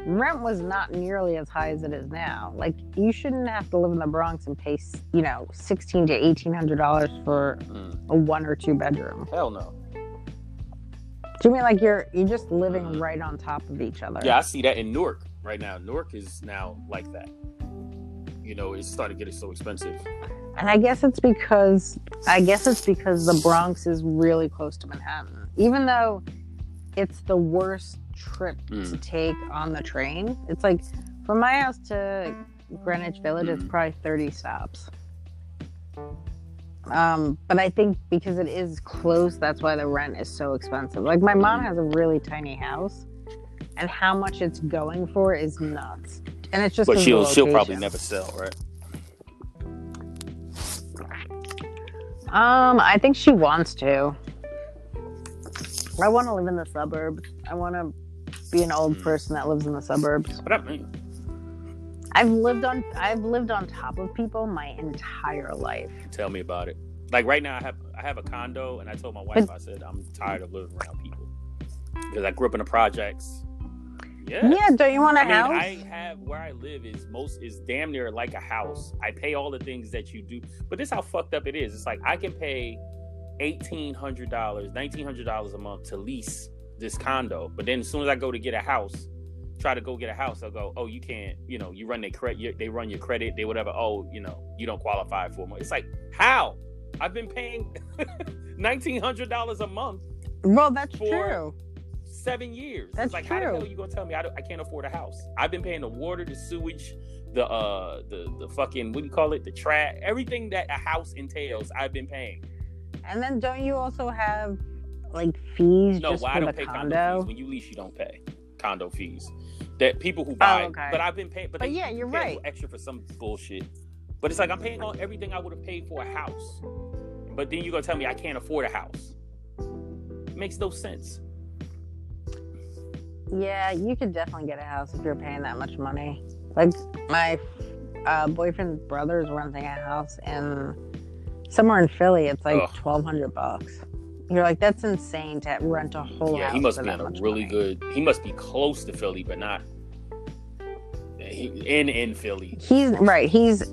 rent was not nearly as high as it is now. Like you shouldn't have to live in the Bronx and pay, you know, sixteen to eighteen hundred dollars for mm. a one or two bedroom. Hell no. Do you mean like you're you're just living mm. right on top of each other? Yeah, I see that in Newark right now. Newark is now like that. You know, it's starting to get so expensive. And I guess it's because I guess it's because the Bronx is really close to Manhattan. Even though it's the worst trip mm. to take on the train. It's like from my house to Greenwich Village, mm. it's probably 30 stops. Um, but I think because it is close, that's why the rent is so expensive. Like my mom mm. has a really tiny house, and how much it's going for is nuts. And it's just. But she'll she'll probably never sell, right? Um, I think she wants to. I want to live in the suburbs. I want to be an old hmm. person that lives in the suburbs. But I mean, I've lived on I've lived on top of people my entire life. Tell me about it. Like right now, I have I have a condo, and I told my wife, I said I'm tired of living around people because I grew up in the projects. Yeah, Yeah, don't you want a I mean, house? I have where I live is most is damn near like a house. I pay all the things that you do, but this how fucked up it is. It's like I can pay eighteen hundred dollars, nineteen hundred dollars a month to lease this condo, but then as soon as I go to get a house, try to go get a house, they'll go, oh, you can't, you know, you run their credit, they run your credit, they whatever. Oh, you know, you don't qualify for more. It's like how I've been paying *laughs* nineteen hundred dollars a month well, that's true. seven years. That's it's like how the true. hell you gonna tell me I, I can't afford a house? I've been paying the water, the sewage, the uh the the fucking what do you call it? The trash, everything that a house entails. I've been paying. And then don't you also have like fees No, just well, I don't pay condo condo? fees. When you lease, you don't pay condo fees. That people who buy, Oh, okay. but I've been paying. But, But they yeah, you're right. extra for some bullshit. But it's like I'm paying all everything I would have paid for a house. But then you're gonna tell me I can't afford a house. It makes no sense. Yeah, you could definitely get a house if you're paying that much money. Like my uh, boyfriend's brother is renting a house in somewhere in Philly. It's like twelve hundred bucks. You're like, that's insane to rent a whole yeah, house. he must be on a really money. good. He must be close to Philly, but not in in Philly. He's right. He's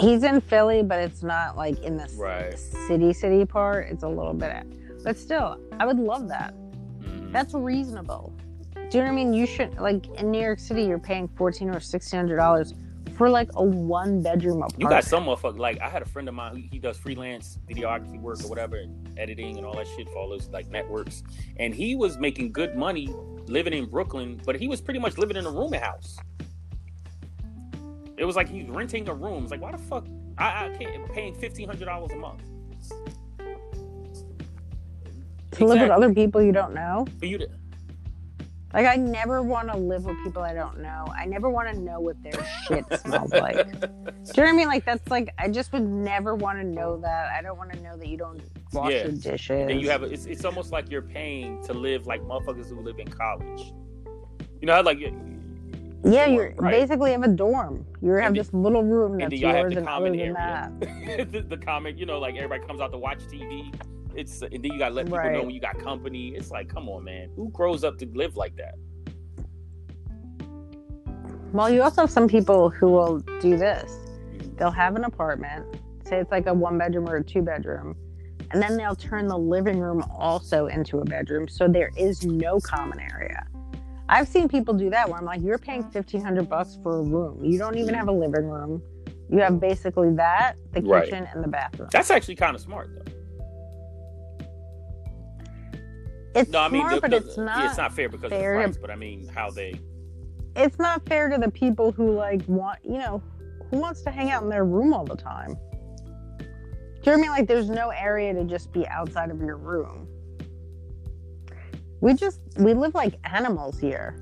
he's in Philly, but it's not like in the Right. city city part. It's a little bit, but still, I would love that. Mhm. That's reasonable. Do you know what I mean? You should like in New York City, you're paying fourteen or sixteen hundred dollars for like a one bedroom apartment. You got some motherfucker. Like I had a friend of mine who he does freelance videography work or whatever, and editing and all that shit for all those like networks. And he was making good money living in Brooklyn, but he was pretty much living in a rooming house. It was like he's renting a room. It's like why the fuck I, I can't paying fifteen hundred dollars a month to live with other people you don't know. for you to. Like I never want to live with people I don't know. I never want to know what their shit *laughs* smells like. Do you know what I mean? Like that's like I just would never want to know that. I don't want to know that you don't wash Yeah. your dishes. Then you have a, it's it's almost like you're paying to live like motherfuckers who live in college. You know, how, like yeah, you're right. basically have a dorm. You have And this little room and that's have yours, the and other common than area. that, *laughs* the, the comment, you know, like everybody comes out to watch TV. It's and then you gotta let people Right. know when you got company. It's like, come on, man, who grows up to live like that? Well, you also have some people who will do this. They'll have an apartment, say it's like a one bedroom or a two bedroom, and then they'll turn the living room also into a bedroom, so there is no common area. I've seen people do that where I'm like, you're paying fifteen hundred bucks for a room. You don't even have a living room. You have basically that, the Right. kitchen, and the bathroom. That's actually kind of smart, though. It's No, I mean, smart, the- but the- it's yeah, not. it's not fair because fair of the price, but I mean, how they. it's not fair to the people who like want you know who wants to hang out in their room all the time do you know what i mean like there's no area to just be outside of your room we just we live like animals here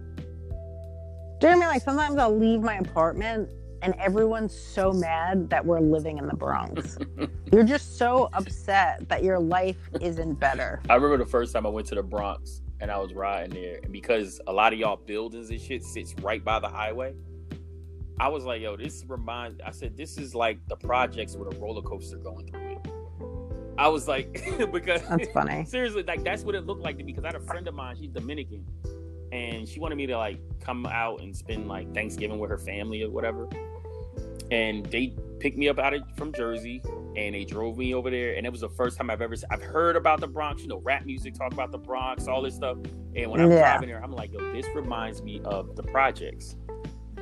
do you know what i mean like sometimes i'll leave my apartment and everyone's so mad that we're living in the bronx *laughs* you're just so upset that your life isn't better I remember the first time I went to the Bronx and I was riding there, and because a lot of y'all buildings and shit sits right by the highway, I was like, "Yo, this reminds." I said, "This is like the projects with a roller coaster going through it." I was like, *laughs* because that's funny *laughs* seriously, like that's what it looked like to me. Because I had a friend of mine, she's Dominican, and she wanted me to like come out and spend like Thanksgiving with her family or whatever. And they picked me up out of from Jersey, and they drove me over there. And it was the first time I've ever I've heard about the Bronx. You know, rap music, talk about the Bronx, all this stuff. And when I'm Yeah. driving there, I'm like, yo, this reminds me of the projects,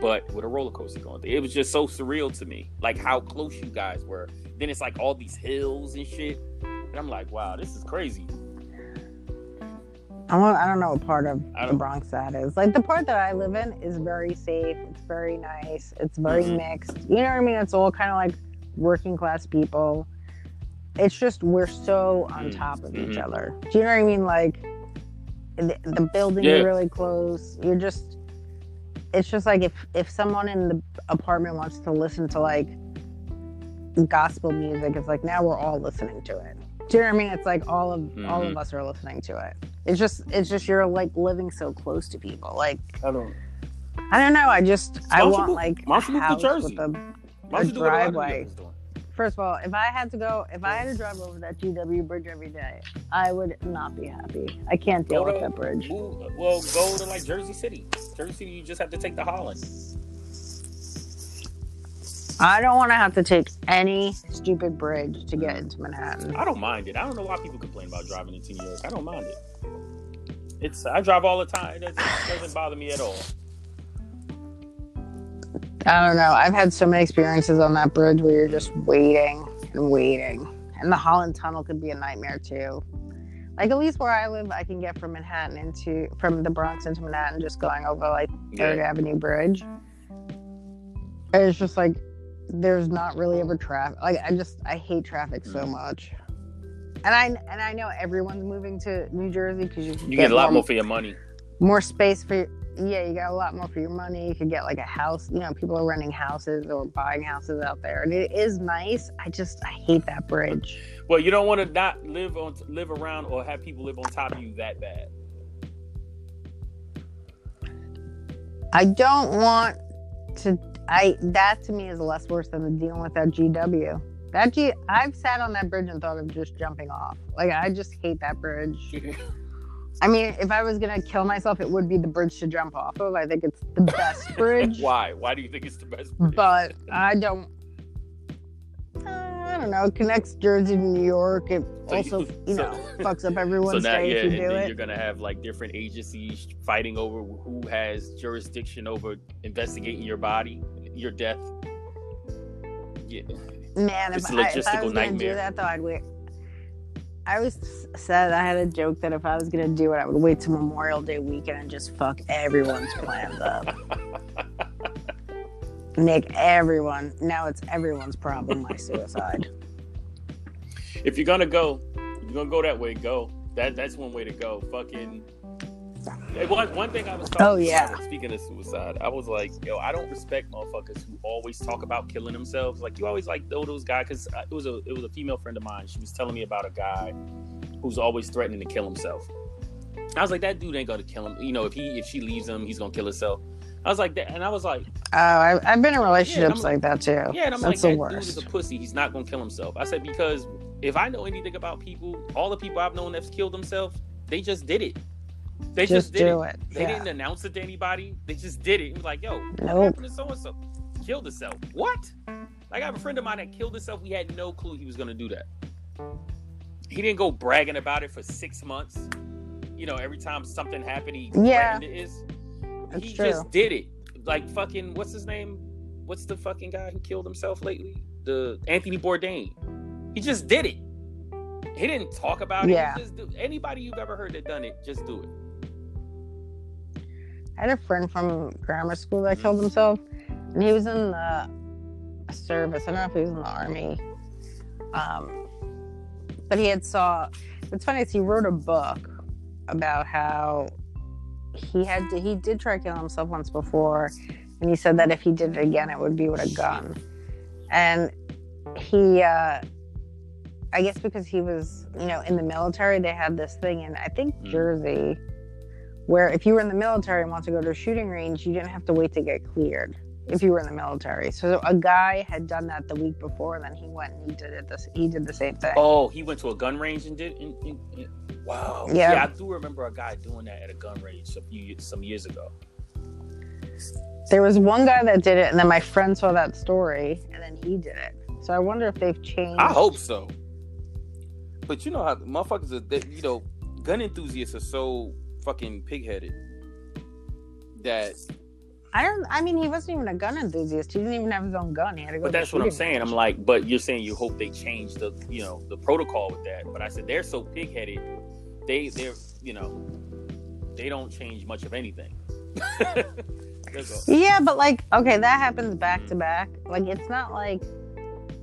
but with a roller coaster going. through. It was just so surreal to me, like how close you guys were. Then it's like all these hills and shit. And I'm like, wow, this is crazy. I don't, I don't know what part of the Bronx that is. Like the part that I live in is very safe. It's very nice. It's very Mhm. mixed. You know what I mean? It's all kind of like working class people. It's just we're so on Mm, top of each mhm. other. Do you know what I mean? Like the, the buildings Yeah. are really close. You're just. It's just like if if someone in the apartment wants to listen to like gospel music, it's like now we're all listening to it. Do you know what I mean? It's like all of all Mhm. of us are listening to it. It's just it's just you're like living so close to people. Like I don't. I don't know. I just I Why don't you want like a don't you move to house Jersey? with a. A don't you do what a lot of driveway. New Yorkers doing? First of all, if I had to go, if I had to drive over that GW bridge every day, I would not be happy. I can't deal Go with that bridge. Move- well, go to like Jersey City. Jersey City, you just have to take the Holland. I don't want to have to take any stupid bridge to get into Manhattan. I don't mind it. I don't know why people complain about driving into New York. I don't mind it. It's I drive all the time. It doesn't, it doesn't bother me at all. I don't know. I've had so many experiences on that bridge where you're just waiting and waiting. And the Holland Tunnel could be a nightmare too. Like at least where I live, I can get from Manhattan into from the Bronx into Manhattan just going over like Third Yeah. Avenue Bridge. And it's just like there's not really ever traffic. Like I just I hate traffic so Mm. much. And I and I know everyone's moving to New Jersey because you, You get a lot more for your money. more space for yeah you got a lot more for your money. You could get like a house. You know people are renting houses or buying houses out there. And it is nice. I just i hate that bridge. Well, you don't want to not live on live around or have people live on top of you that bad. i don't want to i that to me is less worse than the dealing with that gw that g i've sat on that bridge and thought of just jumping off like i just hate that bridge *laughs* i mean if i was gonna kill myself it would be the bridge to jump off of i think it's the best *laughs* bridge Why? Why do you think it's the best? bridge? but I don't. Uh, I don't know. It connects Jersey to New York. It *laughs* So also, you- you, so- know, fucks up so everyone's now, day yeah, if you do it. you're gonna have like different agencies fighting over who has jurisdiction over investigating your body, your death. Yeah, Man, it's if a I, if I logistical was gonna do that, though, I'd wait. I always said I had a joke that if I was gonna do it, I would wait till Memorial Day weekend and just fuck everyone's plans up. *laughs* Make everyone now it's everyone's problem. My suicide. if you're gonna go, if you're gonna go that way. Go. That that's one way to go. Fucking. One, one thing I was talking Oh, yeah. about, speaking of suicide, I was like, yo, I don't respect motherfuckers who always talk about killing themselves. Like you always like know those guys because uh, it was a it was a female friend of mine. She was telling me about a guy who's always threatening to kill himself. I was like, that dude ain't gonna kill him. You know, if he if she leaves him, he's gonna kill himself. I was like that, and I was like, Oh, I, I've been in relationships I'm- like that too. yeah, and I'm That's like, that dude is a pussy. He's not gonna kill himself. I said because if I know anything about people, all the people I've known that's killed themselves, they just did it. They just, just did it. it. They yeah. didn't announce it to anybody. They just did it. It was like, yo, what happened to so and so? Killed himself. What? Like I have a friend of mine that killed himself. We had no clue he was gonna do that. He didn't go bragging about it for six months. You know, every time something happened, he Yeah. it is. That's he true. just did it. Like fucking what's his name? What's the fucking guy who killed himself lately? The Anthony Bourdain. He just did it. He didn't talk about it. Yeah. He just do, anybody you've ever heard that done it, just do it. I had a friend from grammar school that killed himself, and he was in the service. I don't know if he was in the army, um, but he had saw. What's funny is he wrote a book about how he had to, he did try killing himself once before, and he said that if he did it again, it would be with a gun. And he, uh, I guess because he was, you know, in the military, they had this thing in I think Mm. Jersey where if you were in the military and want to go to a shooting range, you didn't have to wait to get cleared if you were in the military. So a guy had done that the week before, and then he went and he did it. This he did the same thing. Oh, he went to a gun range and did. And, and- and- wow. Yeah. I do remember a guy doing that at a gun range a few some years ago. There was one guy that did it, and then my friend saw that story, and then he did it. So I wonder if they've changed. I hope so. But you know how motherfuckers are, they, you know, gun enthusiasts are so fucking pigheaded that. I don't. I mean, he wasn't even a gun enthusiast. He didn't even have his own gun. He had to go. But that's the what I'm saying. range. I'm like, but you're saying you hope they change the, you know, the protocol with that. But I said they're so pigheaded, they they're you know, they don't change much of anything. *laughs* Yeah, but like, okay, that happens back Mm-hmm. to back. Like, it's not like.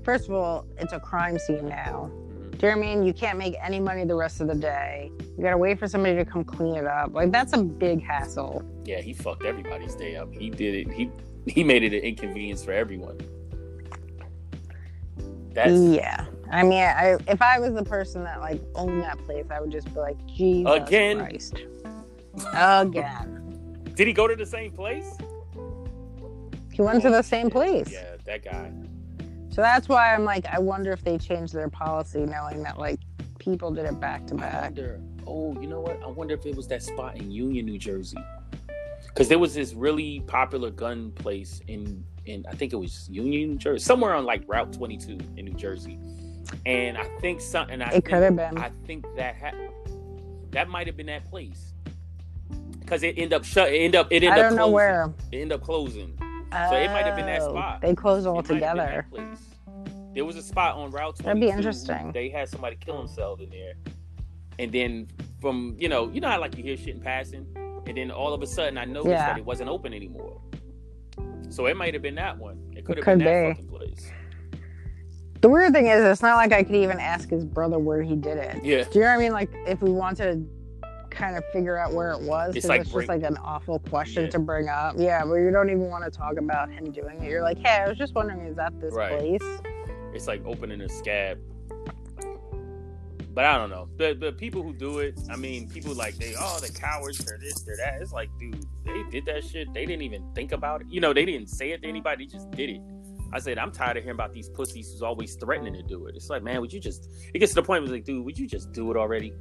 First of all, it's a crime scene now. Do you know what I mean? You can't make any money the rest of the day. You gotta wait for somebody to come clean it up. Like that's a big hassle. Yeah, he fucked everybody's day up. He did it. He he made it an inconvenience for everyone. That's yeah. I mean, I, if I was the person that like owned that place, I would just be like, Jesus Again? Christ. Again. Did he go to the same place? He went to the same place. Yeah, that guy. So that's why I'm like, I wonder if they changed their policy, knowing that like people did it back to I back. wonder. Oh, you know what? I wonder if it was that spot in Union, New Jersey. Because there was this really popular gun place in in I think it was Union, New Jersey, somewhere on like Route 22 in New Jersey. And I think something. I It could have been. I think that ha- that might have been that place. Because it ended up shut. It ended up. It ended I don't know closing. where. It ended up closing. So it might have been that Oh, spot. They closed It all been together. There was a spot on Route 22. That'd be interesting. They had somebody kill himself in there, and then from you know you know how like you hear shit in passing, and then all of a sudden I noticed Yeah. that it wasn't open anymore. So it might have been that one. It could have been that be. fucking place. The weird thing is, it's not like I could even ask his brother where he did it. Yeah. Do you know what I mean? Like, if we wanted to kind of figure out where it was, It's because like it's bring- just like an awful question Yeah. to bring up. Yeah, but you don't even want to talk about him doing it. You're like, hey, I was just wondering, is that this Right. place? It's like opening a scab. But I don't know. The the people who do it, I mean, people like they oh the cowards, they're this, they're that. It's like, dude, they did that shit. They didn't even think about it. You know, they didn't say it to anybody, they just did it. I said, I'm tired of hearing about these pussies who's always threatening to do it. It's like, man, would you just it gets to the point where it's like, dude, would you just do it already?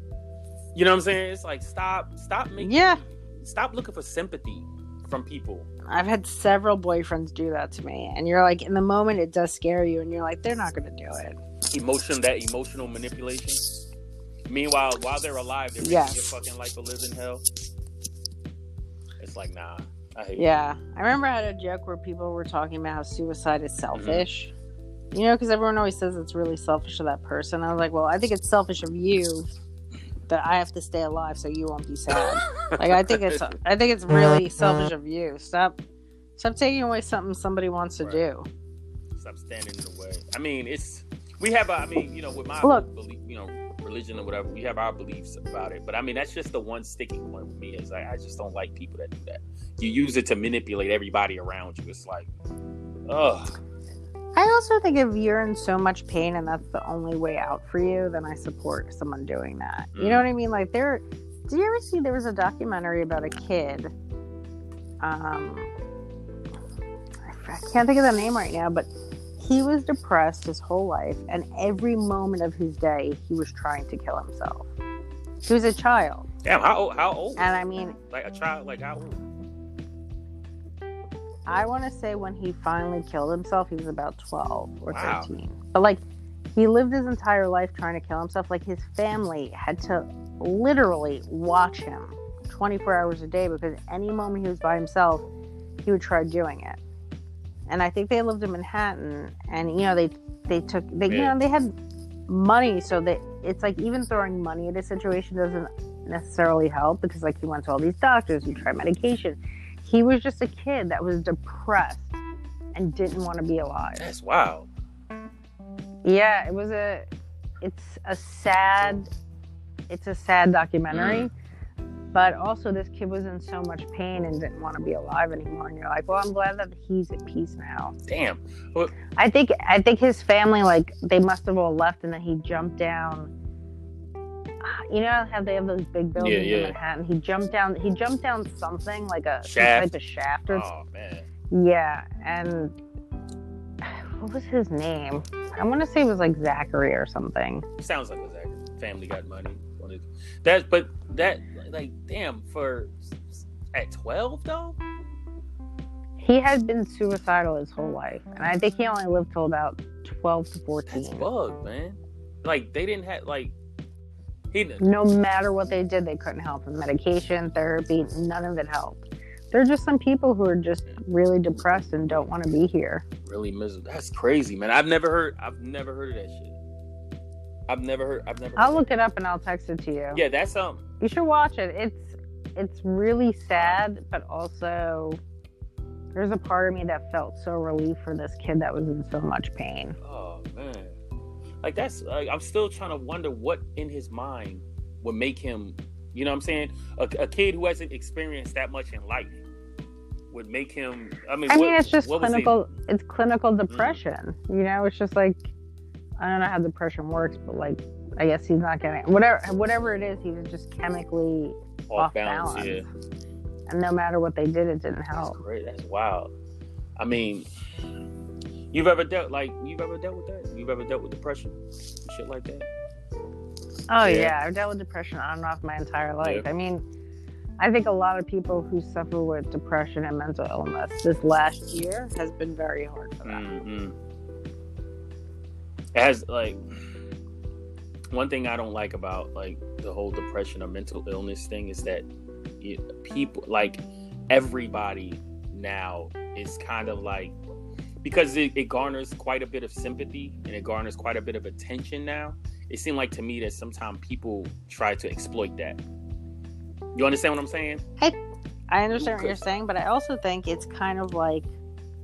You know what I'm saying? It's like stop stop making Yeah. stop looking for sympathy from people. I've had several boyfriends do that to me, and you're like, in the moment, it does scare you, and you're like, they're not going to do it. emotion that emotional manipulation. Meanwhile, while they're alive, they're making Yes. your fucking life a living hell. It's like nah, I hate. Yeah, I remember I had a joke where people were talking about how suicide is mm-hmm. selfish. You know, because everyone always says it's really selfish of that person. I was like, well, I think it's selfish of you that I have to stay alive so you won't be sad. *laughs* like, I think it's, I think it's really uh-huh. selfish of you. Stop, stop taking away something somebody wants to Right. do. stop standing in the way. I mean, it's we have. A, I mean, you know, with my Look. belief, you know, religion or whatever, we have our beliefs about it. But I mean, that's just the one sticking point with me is I, I just don't like people that do that. You use it to manipulate everybody around you. It's like, ugh. I also think if you're in so much pain and that's the only way out for you, then I support someone doing that. You Mm. know what I mean? Like there did you ever see there was a documentary about a kid? Um I can't think of the name right now, but he was depressed his whole life and every moment of his day he was trying to kill himself. He was a child. Damn, how old? How old? And I mean, Like a child? Like how old? I want to say when he finally killed himself, he was about 12 or Wow. 13. But like, he lived his entire life trying to kill himself. Like, his family had to literally watch him 24 hours a day because any moment he was by himself, he would try doing it. And I think they lived in Manhattan, and you know they they took they you know they had money, so that it's like even throwing money at a situation doesn't necessarily help because like he went to all these doctors, he tried medication. He was just a kid that was depressed and didn't want to be alive. That's wild. Yeah, it was a it's a sad it's a sad documentary. Mm. But also this kid was in so much pain and didn't want to be alive anymore. And you're like, Well, I'm glad that he's at peace now. Damn. I think I think his family like they must have all left and then he jumped down you know how they have those big buildings yeah. in Manhattan? He jumped down he jumped down something like a Shaft. type of shaft or Oh man. yeah, and what was his name? I want to say it was like Zachary or something. Sounds like a Zach. Family got money. That, but that like damn for at twelve though. He had been suicidal his whole life, and I think he only lived till about twelve to That's fourteen. bug, man. Like they didn't have like he. No matter what they did, they couldn't help him. Medication, therapy, none of it helped. They're just some people who are just really depressed and don't want to be here. really miserable. That's crazy, man. I've never heard. I've never heard of that shit. I've never heard. I've never. I'll look it up and I'll text it to you. Yeah, that's um. You should watch it. It's it's really sad, but also there's a part of me that felt so relief for this kid that was in so much pain. Oh man, like that's. Like, I'm still trying to wonder what in his mind would make him. You know what I'm saying? A, a kid who hasn't experienced that much in life would make him. I mean, I what- mean, it's just clinical. It's clinical mm. depression. You know, it's just like I don't know how depression works, but like I guess he's not getting whatever whatever it is. He was just chemically off off balance. balance. Yeah, and no matter what they did, it didn't that's help. great. That's wild. I mean, you've ever dealt like you've ever dealt with that? You've ever dealt with depression, shit like that? Oh Yeah. yeah. I've dealt with depression on and off my entire life. Yeah. I mean, I think a lot of people who suffer with depression and mental illness this last year has been very hard for them. hmm It has like one thing I don't like about like the whole depression or mental illness thing is that you, people like everybody now is kind of like because it, it garners quite a bit of sympathy and it garners quite a bit of attention now. It seemed like to me that sometimes people try to exploit that. You understand what I'm saying? I I understand what you're saying, but I also think it's kind of like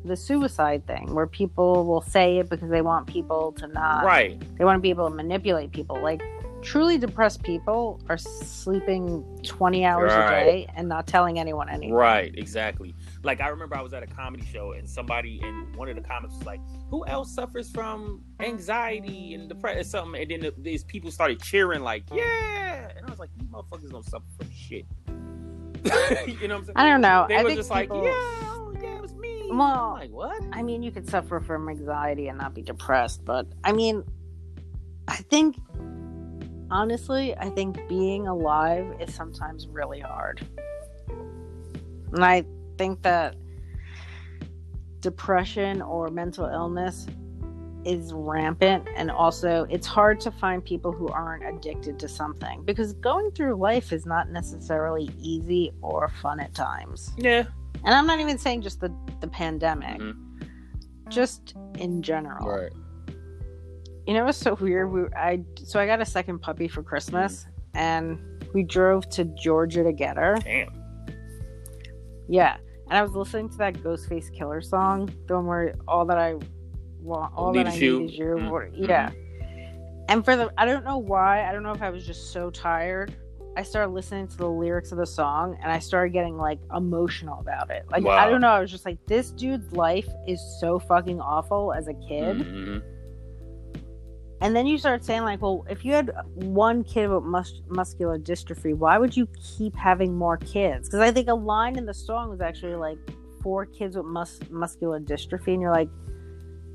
the suicide thing where people will say it because they want people to not right. they want to be able to manipulate people. Like truly depressed people are sleeping 20 hours Right. a day and not telling anyone anything. Right, exactly. Like I remember I was at a comedy show and somebody in one of the comments was like, "Who else suffers from anxiety and depression?" Or Something, and then the, these people started cheering like, "Yeah!" And I was like, "You motherfuckers don't suffer from shit." *laughs* you know what I'm saying? I don't know. They I were think just people, like, "Yeah, oh, yeah, it was me." Well, I'm like what? I mean, you could suffer from anxiety and not be depressed, but I mean, I think honestly, I think being alive is sometimes really hard. And I think that depression or mental illness is rampant and also it's hard to find people who aren't addicted to something because going through life is not necessarily easy or fun at times. Yeah, And I'm not even saying just the the pandemic, Mhm. just in general. right. You know, it's so weird. We, I so I got a second puppy for Christmas, and we drove to Georgia to get her. Damn. Yeah, and I was listening to that Ghostface Killah song, the one where all that I want, all that I you. need is you. Mhm. What- Yeah. And for the, I don't know why. I don't know if I was just so tired. I started listening to the lyrics of the song, and I started getting like emotional about it. Like I don't know. I was just like, this dude's life is so fucking awful as a kid. Mhm. And then you start saying like, well, if you had one kid with mus- muscular dystrophy, why would you keep having more kids? Because I think a line in the song was actually like four kids with mus- muscular dystrophy, and you're like,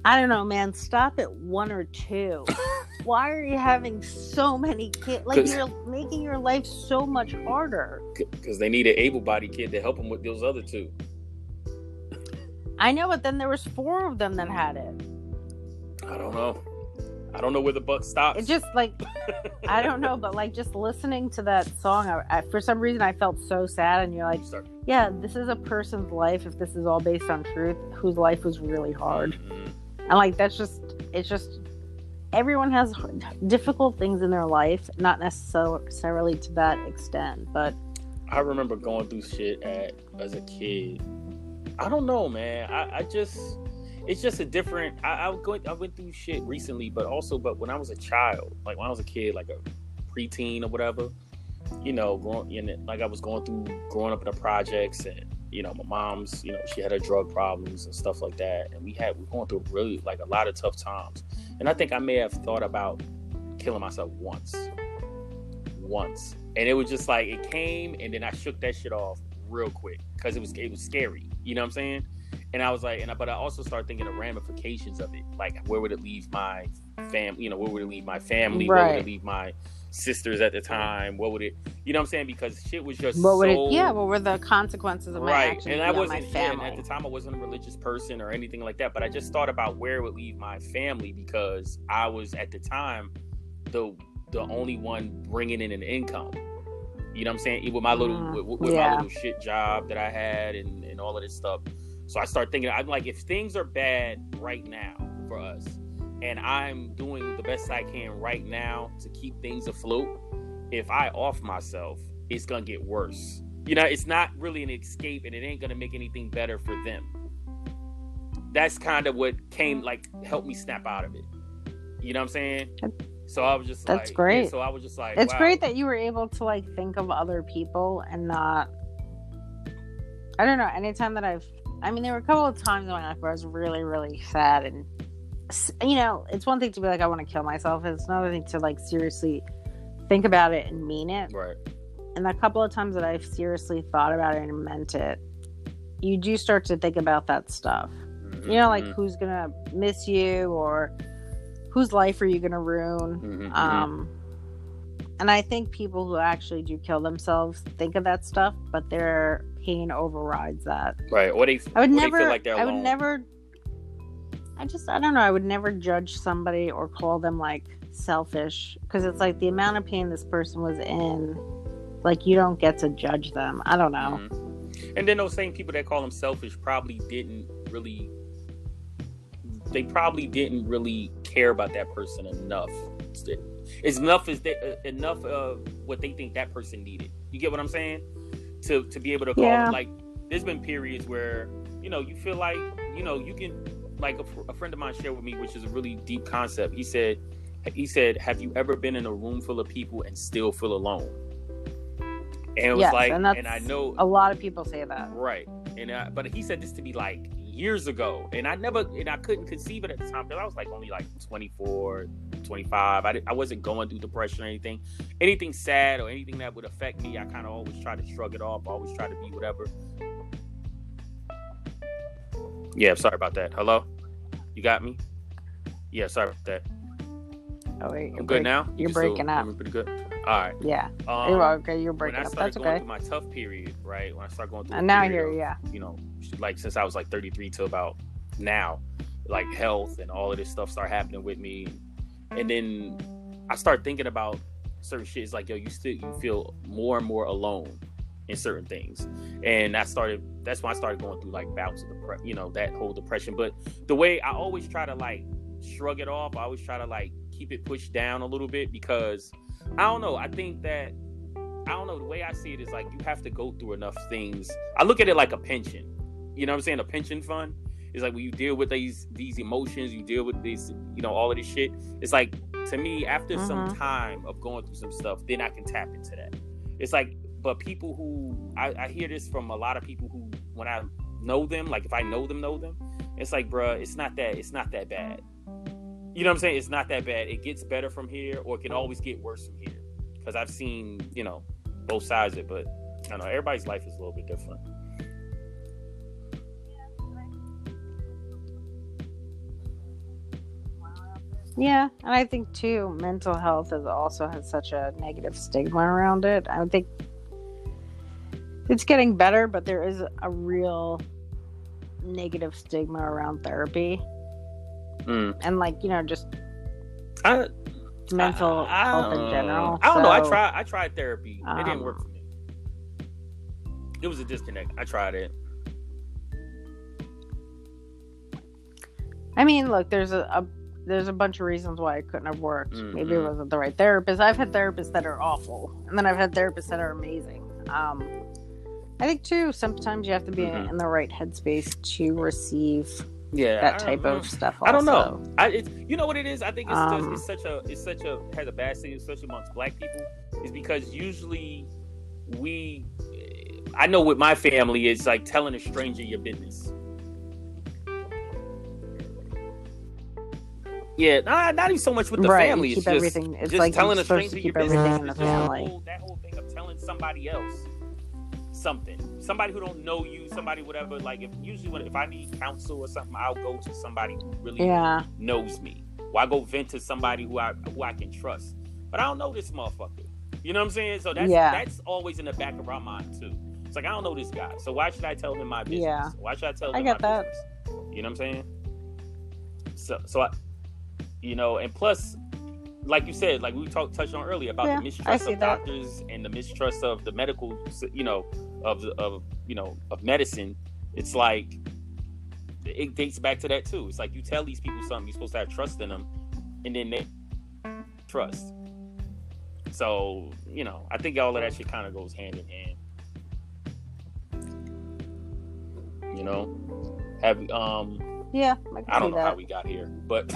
I don't know, man, stop at one or two. *laughs* why are you having so many kids? Like, you're making your life so much harder. Because they need an able-bodied kid to help them with those other two. I know, but then there was four of them that had it. I don't know. I don't know where the buck stops. It just like I *laughs* don't know, but like just listening to that song, I, I, for some reason I felt so sad. And you're like, start- yeah, this is a person's life. If this is all based on truth, whose life was really hard, Mhm. and like that's just it's just everyone has difficult things in their life, not necessarily to that extent, but I remember going through shit at as a kid. I don't know, man. I, I just it's just a different. I, I going. I went through shit recently, but also, but when I was a child, like when I was a kid, like a preteen or whatever, you know, growing in like I was going through growing up in the projects, and you know, my mom's, you know, she had her drug problems and stuff like that, and we had we were going through really like a lot of tough times, and I think I may have thought about killing myself once, once, and it was just like it came, and then I shook that shit off real quick because it was it was scary. You know what I'm saying? And I was like, and I, but I also started thinking of ramifications of it. Like, where would it leave my family? You know, where would it leave my family? Right. Where would it leave my sisters at the time? What would it? You know what I'm saying? Because shit was just what would it? Yeah, what were the consequences of my right. actions And I wasn't my and at the time. I wasn't a religious person or anything like that. But I just thought about where it would leave my family because I was at the time the the only one bringing in an income. You know what I'm saying? With my little Mm, with, with yeah. my little shit job that I had and, and all of this stuff. So I start thinking I'm like if things are bad right now for us and I'm doing the best I can right now to keep things afloat, if I off myself, it's gonna get worse. You know, it's not really an escape and it ain't gonna make anything better for them. That's kind of what came like helped me snap out of it. You know what I'm saying? So I was just That's like, great. yeah, so I was just like, it's wow. great that you were able to like think of other people and not i don't know anytime that i've i mean there were a couple of times in my life where i was really really sad and you know it's one thing to be like i want to kill myself it's another thing to like seriously think about it and mean it right. and a couple of times that i've seriously thought about it and meant it you do start to think about that stuff You know, like Mhm. who's gonna miss you or whose life are you gonna ruin? Mhm, mhm. Um, and I think people who actually do kill themselves think of that stuff, but their pain overrides that. right. Or they, I would never. Like I would never. I just. I don't know. I would never judge somebody or call them like selfish because it's like the amount of pain this person was in. Like you don't get to judge them. I don't know. Mhm. And then those same people that call them selfish probably didn't really. They probably didn't really care about that person enough. It's enough is that enough of what they think that person needed. You get what I'm saying? To to be able to call Yeah. like. There's been periods where you know you feel like you know you can like a, fr- a friend of mine shared with me, which is a really deep concept. He said, he said, "Have you ever been in a room full of people and still feel alone?" And it was Yes, like, and and I know A lot of people say that. Right. And uh, but he said this to be like years ago, and I never and I couldn't conceive it at the time because I was like only like 24, 25. I, I wasn't going through depression or anything. Anything sad or anything that would affect me, I kind of always try to shrug it off. Always try to be whatever. Yeah, sorry about that. Hello, you got me. Yeah, sorry about that. Oh wait, I'm you're good break- now. You you're can still breaking up. Pretty good. All right. Yeah. Um, You're okay. You're when breaking I up. started That's going okay. through my tough period, right? When I started going through, And now I hear of-. Yeah. you know, like since I was like 33 to about now, like health and all of this stuff start happening with me. And then I start thinking about certain shit. It's like, yo, you still you feel more and more alone in certain things. And I started that's when I started going through like bouts of depression, you know, that whole depression. But the way I always try to like shrug it off, I always try to like keep it pushed down a little bit because I don't know. I think that I don't know. The way I see it is like you have to go through enough things. I look at it like a pension. You know what I'm saying? A pension fund is like when you deal with these these emotions, you deal with these, you know, all of this shit. It's like to me, after some Mhm. time of going through some stuff, then I can tap into that. It's like, but people who I, I hear this from a lot of people who, when I know them, like if I know them, know them, it's like, bruh, it's not that, it's not that bad. You know what I'm saying? It's not that bad. It gets better from here, or it can always get worse from here. Because I've seen, you know, both sides of it, but I don't know everybody's life is a little bit different. Yeah, and I think too, mental health is also has such a negative stigma around it. I think it's getting better, but there is a real negative stigma around therapy Mm. and like you know just I, mental I- I health in general. I don't know. I tried. I tried therapy. it didn't um, work for me. It was a disconnect. I tried it. I mean, look, there's a, a there's a bunch of reasons why it couldn't have worked. Maybe it wasn't the right therapist. I've had therapists that are awful, and then I've had therapists that are amazing. Um, I think too, sometimes you have to be Mhm. in the right headspace to receive Yeah, that type of stuff. I don't know. I it's, you know what it is. I think it's Um, just it's such a it's such a has a bad stigma, especially amongst black people, is because usually we. I know with my family, it's like telling a stranger your business. Yeah, not, not even so much with the right, family. It's keep just, everything. It's just like telling a stranger to your keep everything business. in the It's just that family. whole, that whole thing of telling somebody else something, somebody who don't know you, somebody whatever. Like if usually when if I need counsel or something, I'll go to somebody who really Yeah, knows me. Or I go vent to somebody who I who I can trust. But I don't know this motherfucker. You know what I'm saying? So that's Yeah. that's always in the back of our mind too. It's like I don't know this guy, so why should I tell him my business? Yeah. Why should I tell him I get my that. business? You know what I'm saying? So so I, you know, and plus, like you said, like we talked touched on earlier about Yeah, the mistrust of that. doctors and the mistrust of the medical, you know, of the- of you know of medicine. It's like it dates back to that too. It's like you tell these people something, you're supposed to have trust in them, and then they trust. So you know, I think all of that shit kind of goes hand in hand. You know, have um, yeah. I, I don't know how we got here, but *laughs*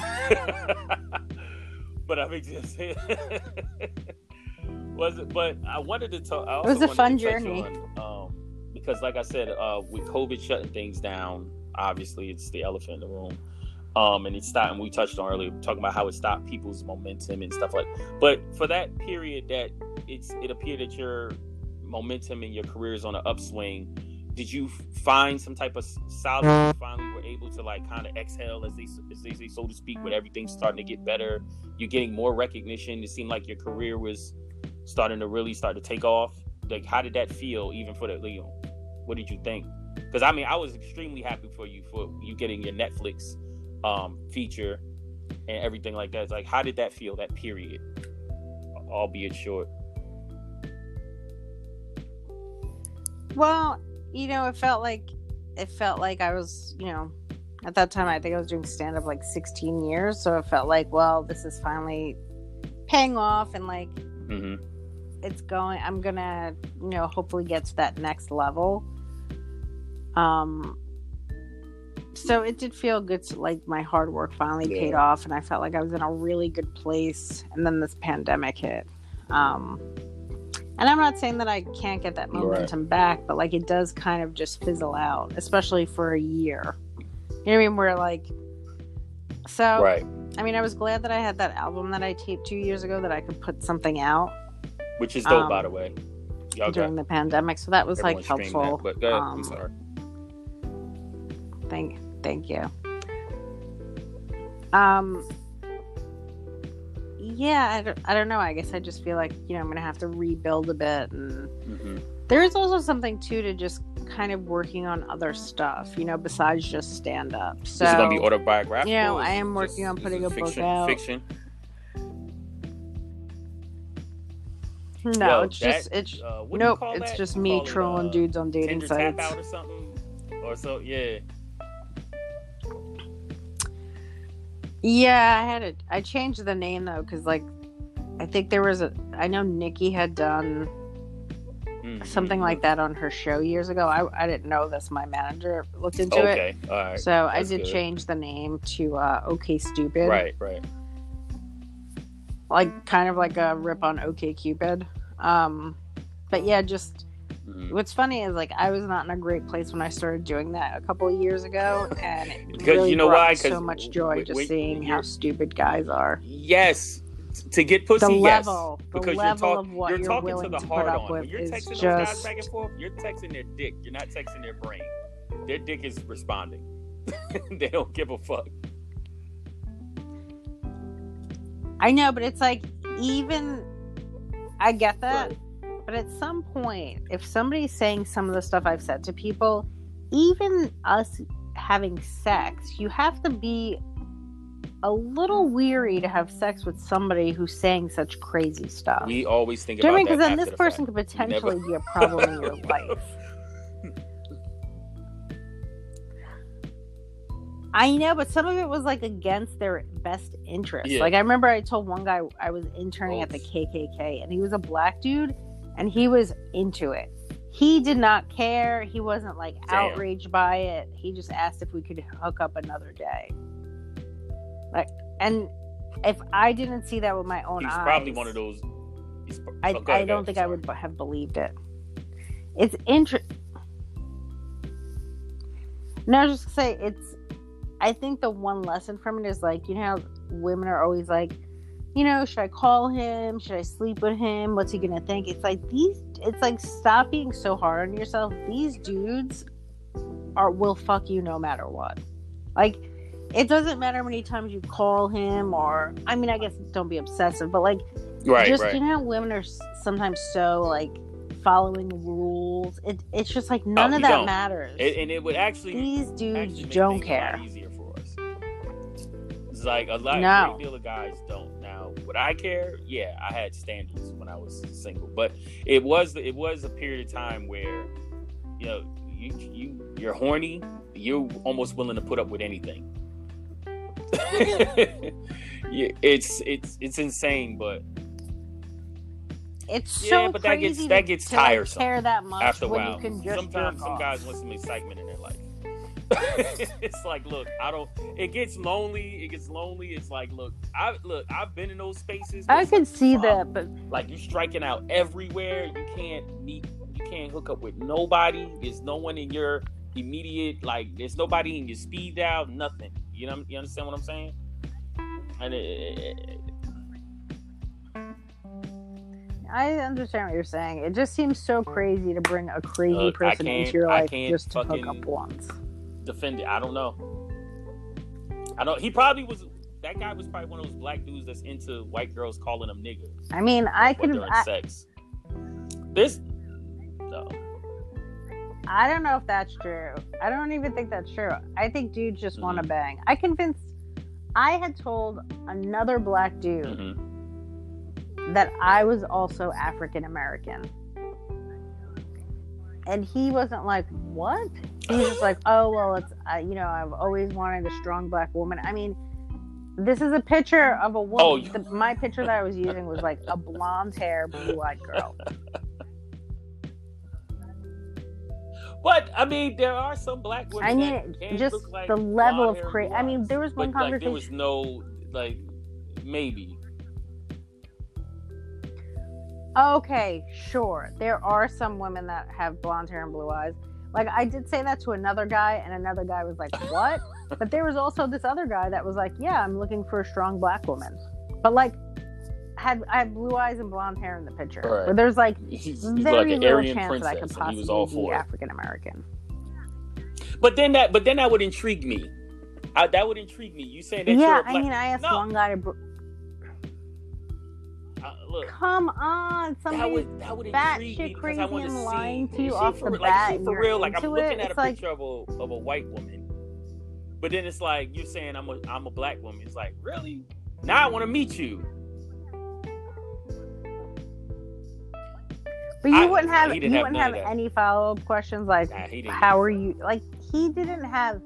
but I think *laughs* just was it. But I wanted to talk. It was a fun journey. on, um, because, like I said, uh, with COVID shutting things down, obviously it's the elephant in the room. Um, and it stopped, and we touched on earlier, talking about how it stopped people's momentum and stuff like. But for that period, that it's it appeared that your momentum in your career is on an upswing. Did you find some type of solace? You finally were able to like kind of exhale, as they as they say, so to speak, with everything starting to get better. You're getting more recognition. It seemed like your career was starting to really start to take off. Like, how did that feel, even for the Leo? What did you think? Because I mean, I was extremely happy for you for you getting your Netflix um, feature and everything like that. It's like, how did that feel? That period, albeit short. Well, you know, it felt like it felt like I was, you know, at that time I think I was doing stand up like 16 years, so it felt like, well, this is finally paying off and like hmm it's going I'm going to, you know, hopefully get to that next level. Um so it did feel good to like my hard work finally Yeah. paid off and I felt like I was in a really good place and then this pandemic hit. Um and I'm not saying that I can't get that Right. momentum back, but like it does kind of just fizzle out, especially for a year. You know what I mean? Where like, so Right. I mean, I was glad that I had that album that I taped two years ago that I could put something out Which is dope, Um, by the way. Y'all during the pandemic, so that was like everyone helpful. That, but. Um, I'm sorry. Thank, thank you. Um, yeah, I don't, I don't know. I guess I just feel like you know I'm gonna have to rebuild a bit and. hmm there is also something too to just kind of working on other stuff, you know, besides just stand up. So is it gonna be autobiographical? you know, I am working just- on putting a book out. Fiction. no, Yo, it's just it's uh, what do you nope, it's that? just me trolling uh, dudes on dating sites. out or something, or so. Yeah. Yeah, I had it. I changed the name though because like I think there was a. I know Nikki had done Mhm. something like that on her show years ago. I I didn't know this. My manager looked into it. Okay. All right. So I did good. change the name to uh, OK Stupid. Right. Right. like kind of like a rip on OK Cupid. Um, but yeah, just Mhm. what's funny is like I was not in a great place when I started doing that a couple of years ago, and it *laughs* Because really you know why? so much joy just seeing how stupid guys are. Yes. To get pussy, The yes. level, the because level you're, talk- of what you're you're talking to the to hard on. When you're texting those just- guys back and forth, you're texting their dick. You're not texting their brain. Their dick is responding. *laughs* they don't give a fuck. I know, but it's like even I get that, Right. But at some point, if somebody's saying some of the stuff I've said to people, even us having sex, you have to be a little weary to have sex with somebody who's saying such crazy stuff. We always think Do you know about I mean? Because then this person fact. could potentially never- be a problem in your life. *laughs* I know, but some of it was like against their best interest. Yeah. Like I remember I told one guy I was interning oh. at the. KKK and he was a black dude and he was into it. He did not care. He wasn't like Damn. outraged by it. He just asked if we could hook up another day. Like and if I didn't see that with my own He's eyes, probably one of those. I, oh, I don't think I would have believed it. It's interesting. No, I was just gonna say it's. I think the one lesson from it is like you know women are always like, you know, should I call him? Should I sleep with him? What's he gonna think? It's like these. It's like stop being so hard on yourself. These dudes are will fuck you no matter what. Like it doesn't matter how many times you call him or I mean I guess don't be obsessive, but like Right, just right. you know women are sometimes so like following rules it, it's just like none Oh, of that don't. matters It- and it would actually these actually dudes make don't things a lot care easier for us. It's like a lot, No. great deal of guys don't. Would I care? Yeah, I had standards when I was single, but it was it was a period of time where, you know, you you you're horny, you're almost willing to put up with anything. *laughs* yeah, it's it's it's insane, but it's Yeah, so but that gets- that gets tiresome care that much after a while, you can just sometimes some guys want some excitement in life. *laughs* it's like, look, I don't. It gets lonely. It gets lonely. It's like, look, I look. I've been in those spaces. i can like, see that um, but Like you're striking out everywhere. You can't meet. You can't hook up with nobody. There's no one in your immediate. Like, there's nobody in your speed dial. Nothing. You know. You understand what I'm saying? And it, I understand what you're saying. It just seems so crazy to bring a crazy Look, person into your life just to hook up once. Defend it. I don't know. I don't. He probably was. That guy was probably one of those black dudes that's into white girls calling them nigger. I mean, I can. during I, sex. This. No. I don't know if that's true. I don't even think that's true. I think dudes just want to bang. I convinced. I had told another black dude hmm that I was also African American. And he wasn't like, what? He was just like, oh, well, it's, uh, you know, I've always wanted a strong black woman. I mean, this is a picture of a woman. Oh, you- the, my picture that I was using was like a blonde hair, blue eyed girl. But I mean, there are some black women. I mean, just like the level of blonde hair cra and blue I mean, there was one But, like, there was no like maybe. Okay, sure. There are some women that have blonde hair and blue eyes. Like I did say that to another guy, and another guy was like, "What?" *laughs* but there was also this other guy that was like, "Yeah, I'm looking for a strong black woman," but like had I had blue eyes and blonde hair in the picture. Right. Where there's like He's, he's very like an little Aryan chance that I could and he was all possibly be. African American. But then that, but then that would intrigue me. I, that would intrigue me. You saying that you're Yeah, a black, I mean, I asked No. one guy to. Uh, look, Come on, that somebody would that would bat shit crazy I want to and see. lying to you see, off for, the like, bat see, for real, like I'm looking it, at a like- picture of a of a white woman, but then it's like you're saying I'm a I'm a black woman. It's like really now I want to meet you. But you I- wouldn't have you have wouldn't have any follow up questions like Nah, how are you like he didn't have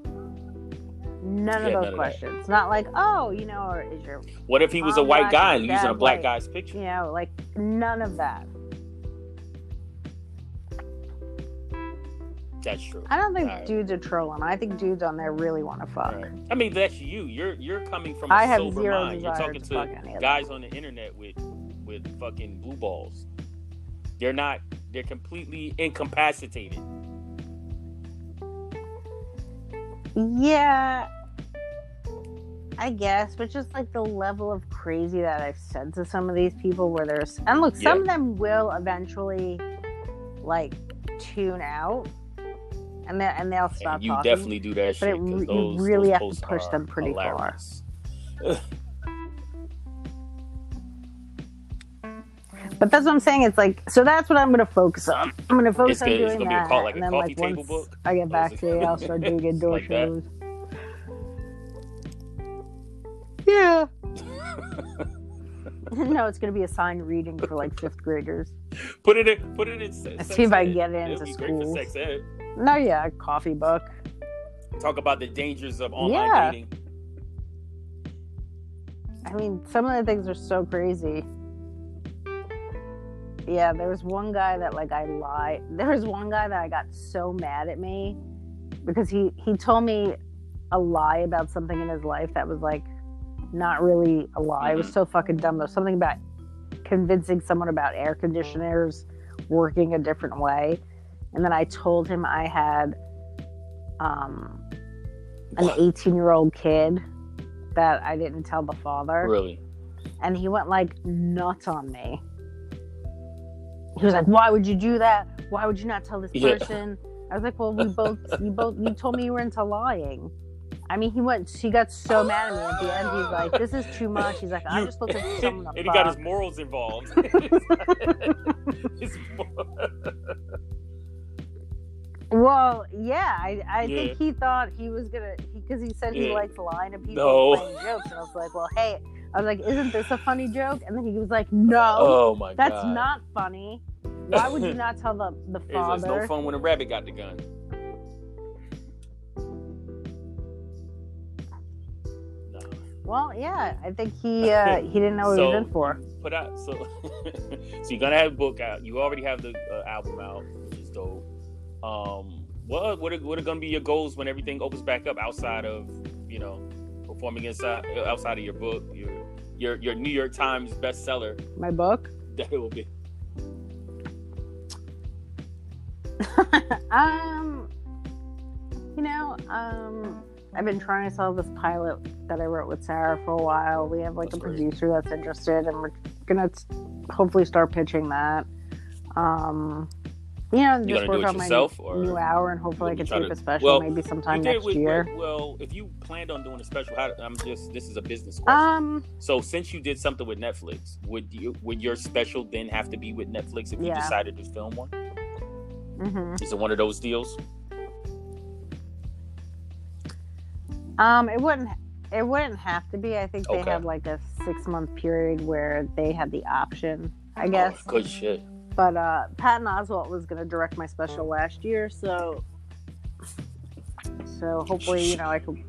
none He of those none of questions. Not like, oh, you know, or is your What if he was a white guy and using a black white. guy's picture? you know, like none of that. That's true. I don't think Alright. dudes are trolling. I think dudes on there really want to fuck. Right. I mean, that's you. You're you're coming from a I have sober zero mind. You're talking to to of guys on the internet with with fucking blue balls. They're not. They're completely incapacitated. Yeah, I guess, but just like the level of crazy that I've said to some of these people, where there's and look, some of them will eventually like tune out, and they and they'll stop and you talking. definitely do that but shit. it re- you those, really those have to push them pretty far. But that's what I'm saying. It's like so. That's what I'm going to focus on. I'm going to focus It's on good. It's doing gonna be a that, call- like and then coffee like table once book? I get back to it? I'll start doing indoor *laughs* Like that? shows. Yeah. *laughs* no, it's going to be a signed reading for like fifth graders. Put it in. Put it in. Sex see if I get into be great for sex ed. No, yeah, coffee book. Talk about the dangers of online Yeah. dating. I mean, some of the things are so crazy. Yeah, there was one guy that like I lied. *laughs* There was one guy that I got so mad at me because he he told me a lie about something in his life that was like not really a lie. It was so fucking dumb. Was something about convincing someone about air conditioners working a different way, and then I told him I had um, an 18 year old kid that I didn't tell the father Really? and he went like nuts on me. He was like, "Why would you do that? Why would you not tell this Yeah. person?" I was like, "Well, we both, *laughs* you both, you told me you were into lying." I mean, he went, he got so mad at me at the end. He's like, "This is too much." He's like, "I'm just looking for someone *laughs* to and he got his morals involved. *laughs* Well, yeah, I, I Yeah. think he thought he was gonna because he, said he Yeah. likes lying to people No. and playing jokes, and I was like, "Well, hey," I was like, "Isn't this a funny joke?" And then he was like, "No." oh my That's god. not funny. Why would you not tell the the *laughs* It's, it's no fun when a rabbit got the gun. No. Well, yeah, I think he uh, *laughs* he didn't know what he was in for. Put out so *laughs* so you're gonna have a book out. You already have the uh, album out, which is dope. Um, what what are, what are gonna be your goals when everything opens back up outside of you know performing inside outside of your book, your your your New York Times bestseller My book. *laughs* that it will be. *laughs* um, you know, um, I've been trying to sell this pilot that I wrote with Sarah for a while. We have like That's a great. producer that's interested, and we're gonna hopefully start pitching that. Um, you know, You just work on my yourself, new hour, and hopefully I can tape to- a special well, maybe sometime next with- year. Well, if you planned on doing a special, how, I'm just this is a business question. Um, so since you did something with Netflix, would you would your special then have to be with Netflix if you Yeah. decided to film one? mhm. Is it one of those deals? um, it wouldn't. It wouldn't have to be. I think they Okay. have like a six month period where they had the option. I guess. Oh, good shit. But uh, Patton Oswalt was going to direct my special last year, so so hopefully you know I could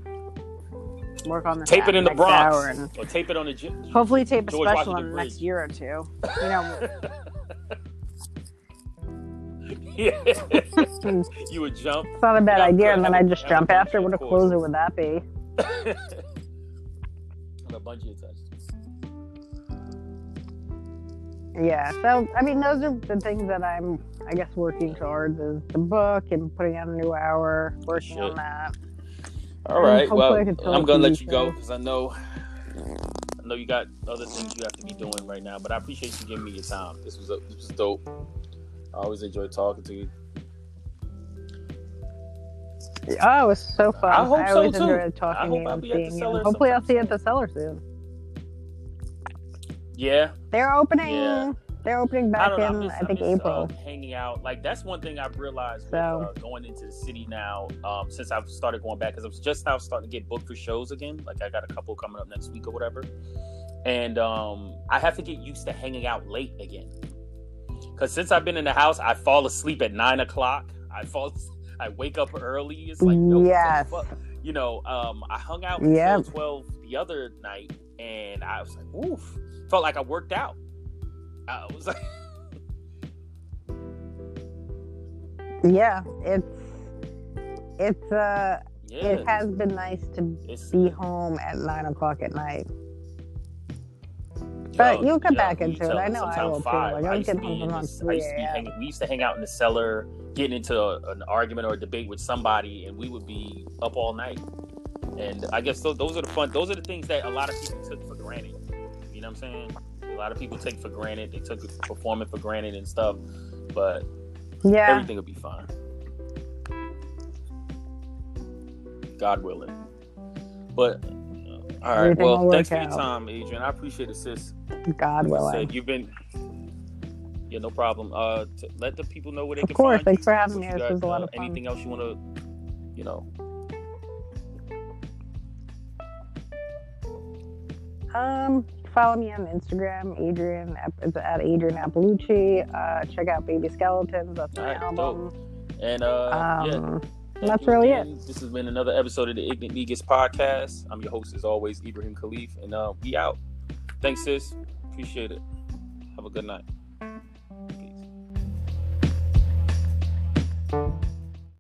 work on this Tape it in the Bronx, and or tape it on the. Hopefully tape a George special Washington in the next year or two. You know, yeah. *laughs* you would jump. It's not a bad idea, and then I just jump after. What a closer would that be? *laughs* On a bungee attached. Yeah. So I mean, those are the things that I'm, I guess, working towards is the book and putting out a new hour, working Shit. on that. All right. Well, I I'm gonna let you go because I know, I know you got other things you have to be doing right now. But I appreciate you giving me your time. This was a, this was dope. I always enjoy talking to you. Oh, it was so fun. I hope so, always too. enjoyed I talking hope to you I'll be at the cellar Hopefully, I'll see you at the cellar soon. Yeah, They're opening. Yeah. They're opening back. I in. miss, I think miss, April. Uh, hanging out, like that's one thing I've realized with, uh, going into the city now. Um, since I've started going back, because I was just now starting to get booked for shows again. Like I got a couple coming up next week or whatever, and um, I have to get used to hanging out late again. Because since I've been in the house, I fall asleep at nine o'clock. I fall, I wake up early. It's like no, Yes. you know. Um, I hung out Yep. until twelve the other night, and I was like, oof, felt like I worked out. I was like. *laughs* Yeah, it's it's uh Yeah, it has been nice to it's, be home at nine o'clock at night. But you'll get back into it. I know I will, too. Like, I used to be home this- I used to be hanging, we used to hang out in the cellar, getting into a, an argument or a debate with somebody, and we would be up all night. And I guess those, those are the fun. Those are the things that a lot of people took for granted. You know what I'm saying? A lot of people take for granted. They took performing for granted and stuff. But Yeah, everything will be fine. God willing. But all right. Everything well, thanks for your time, Adrienne. I appreciate it, sis. God willing. said, you've been. Yeah, no problem. Uh, let the people know where they Of can course, find thanks you, for having me. This was a lot uh, of fun. Anything else you want to, you know? Um, follow me on Instagram, Adrienne at Adrienne Iapalucci. Uh, check out Baby Skeletons. That's my right, album. Dope. And uh, um, yeah. That's really it. This has been another episode of the Ignant Negus podcast. I'm your host, as always, Ibrahim Khalif, and uh, we out. Thanks, sis. Appreciate it. Have a good night. Peace.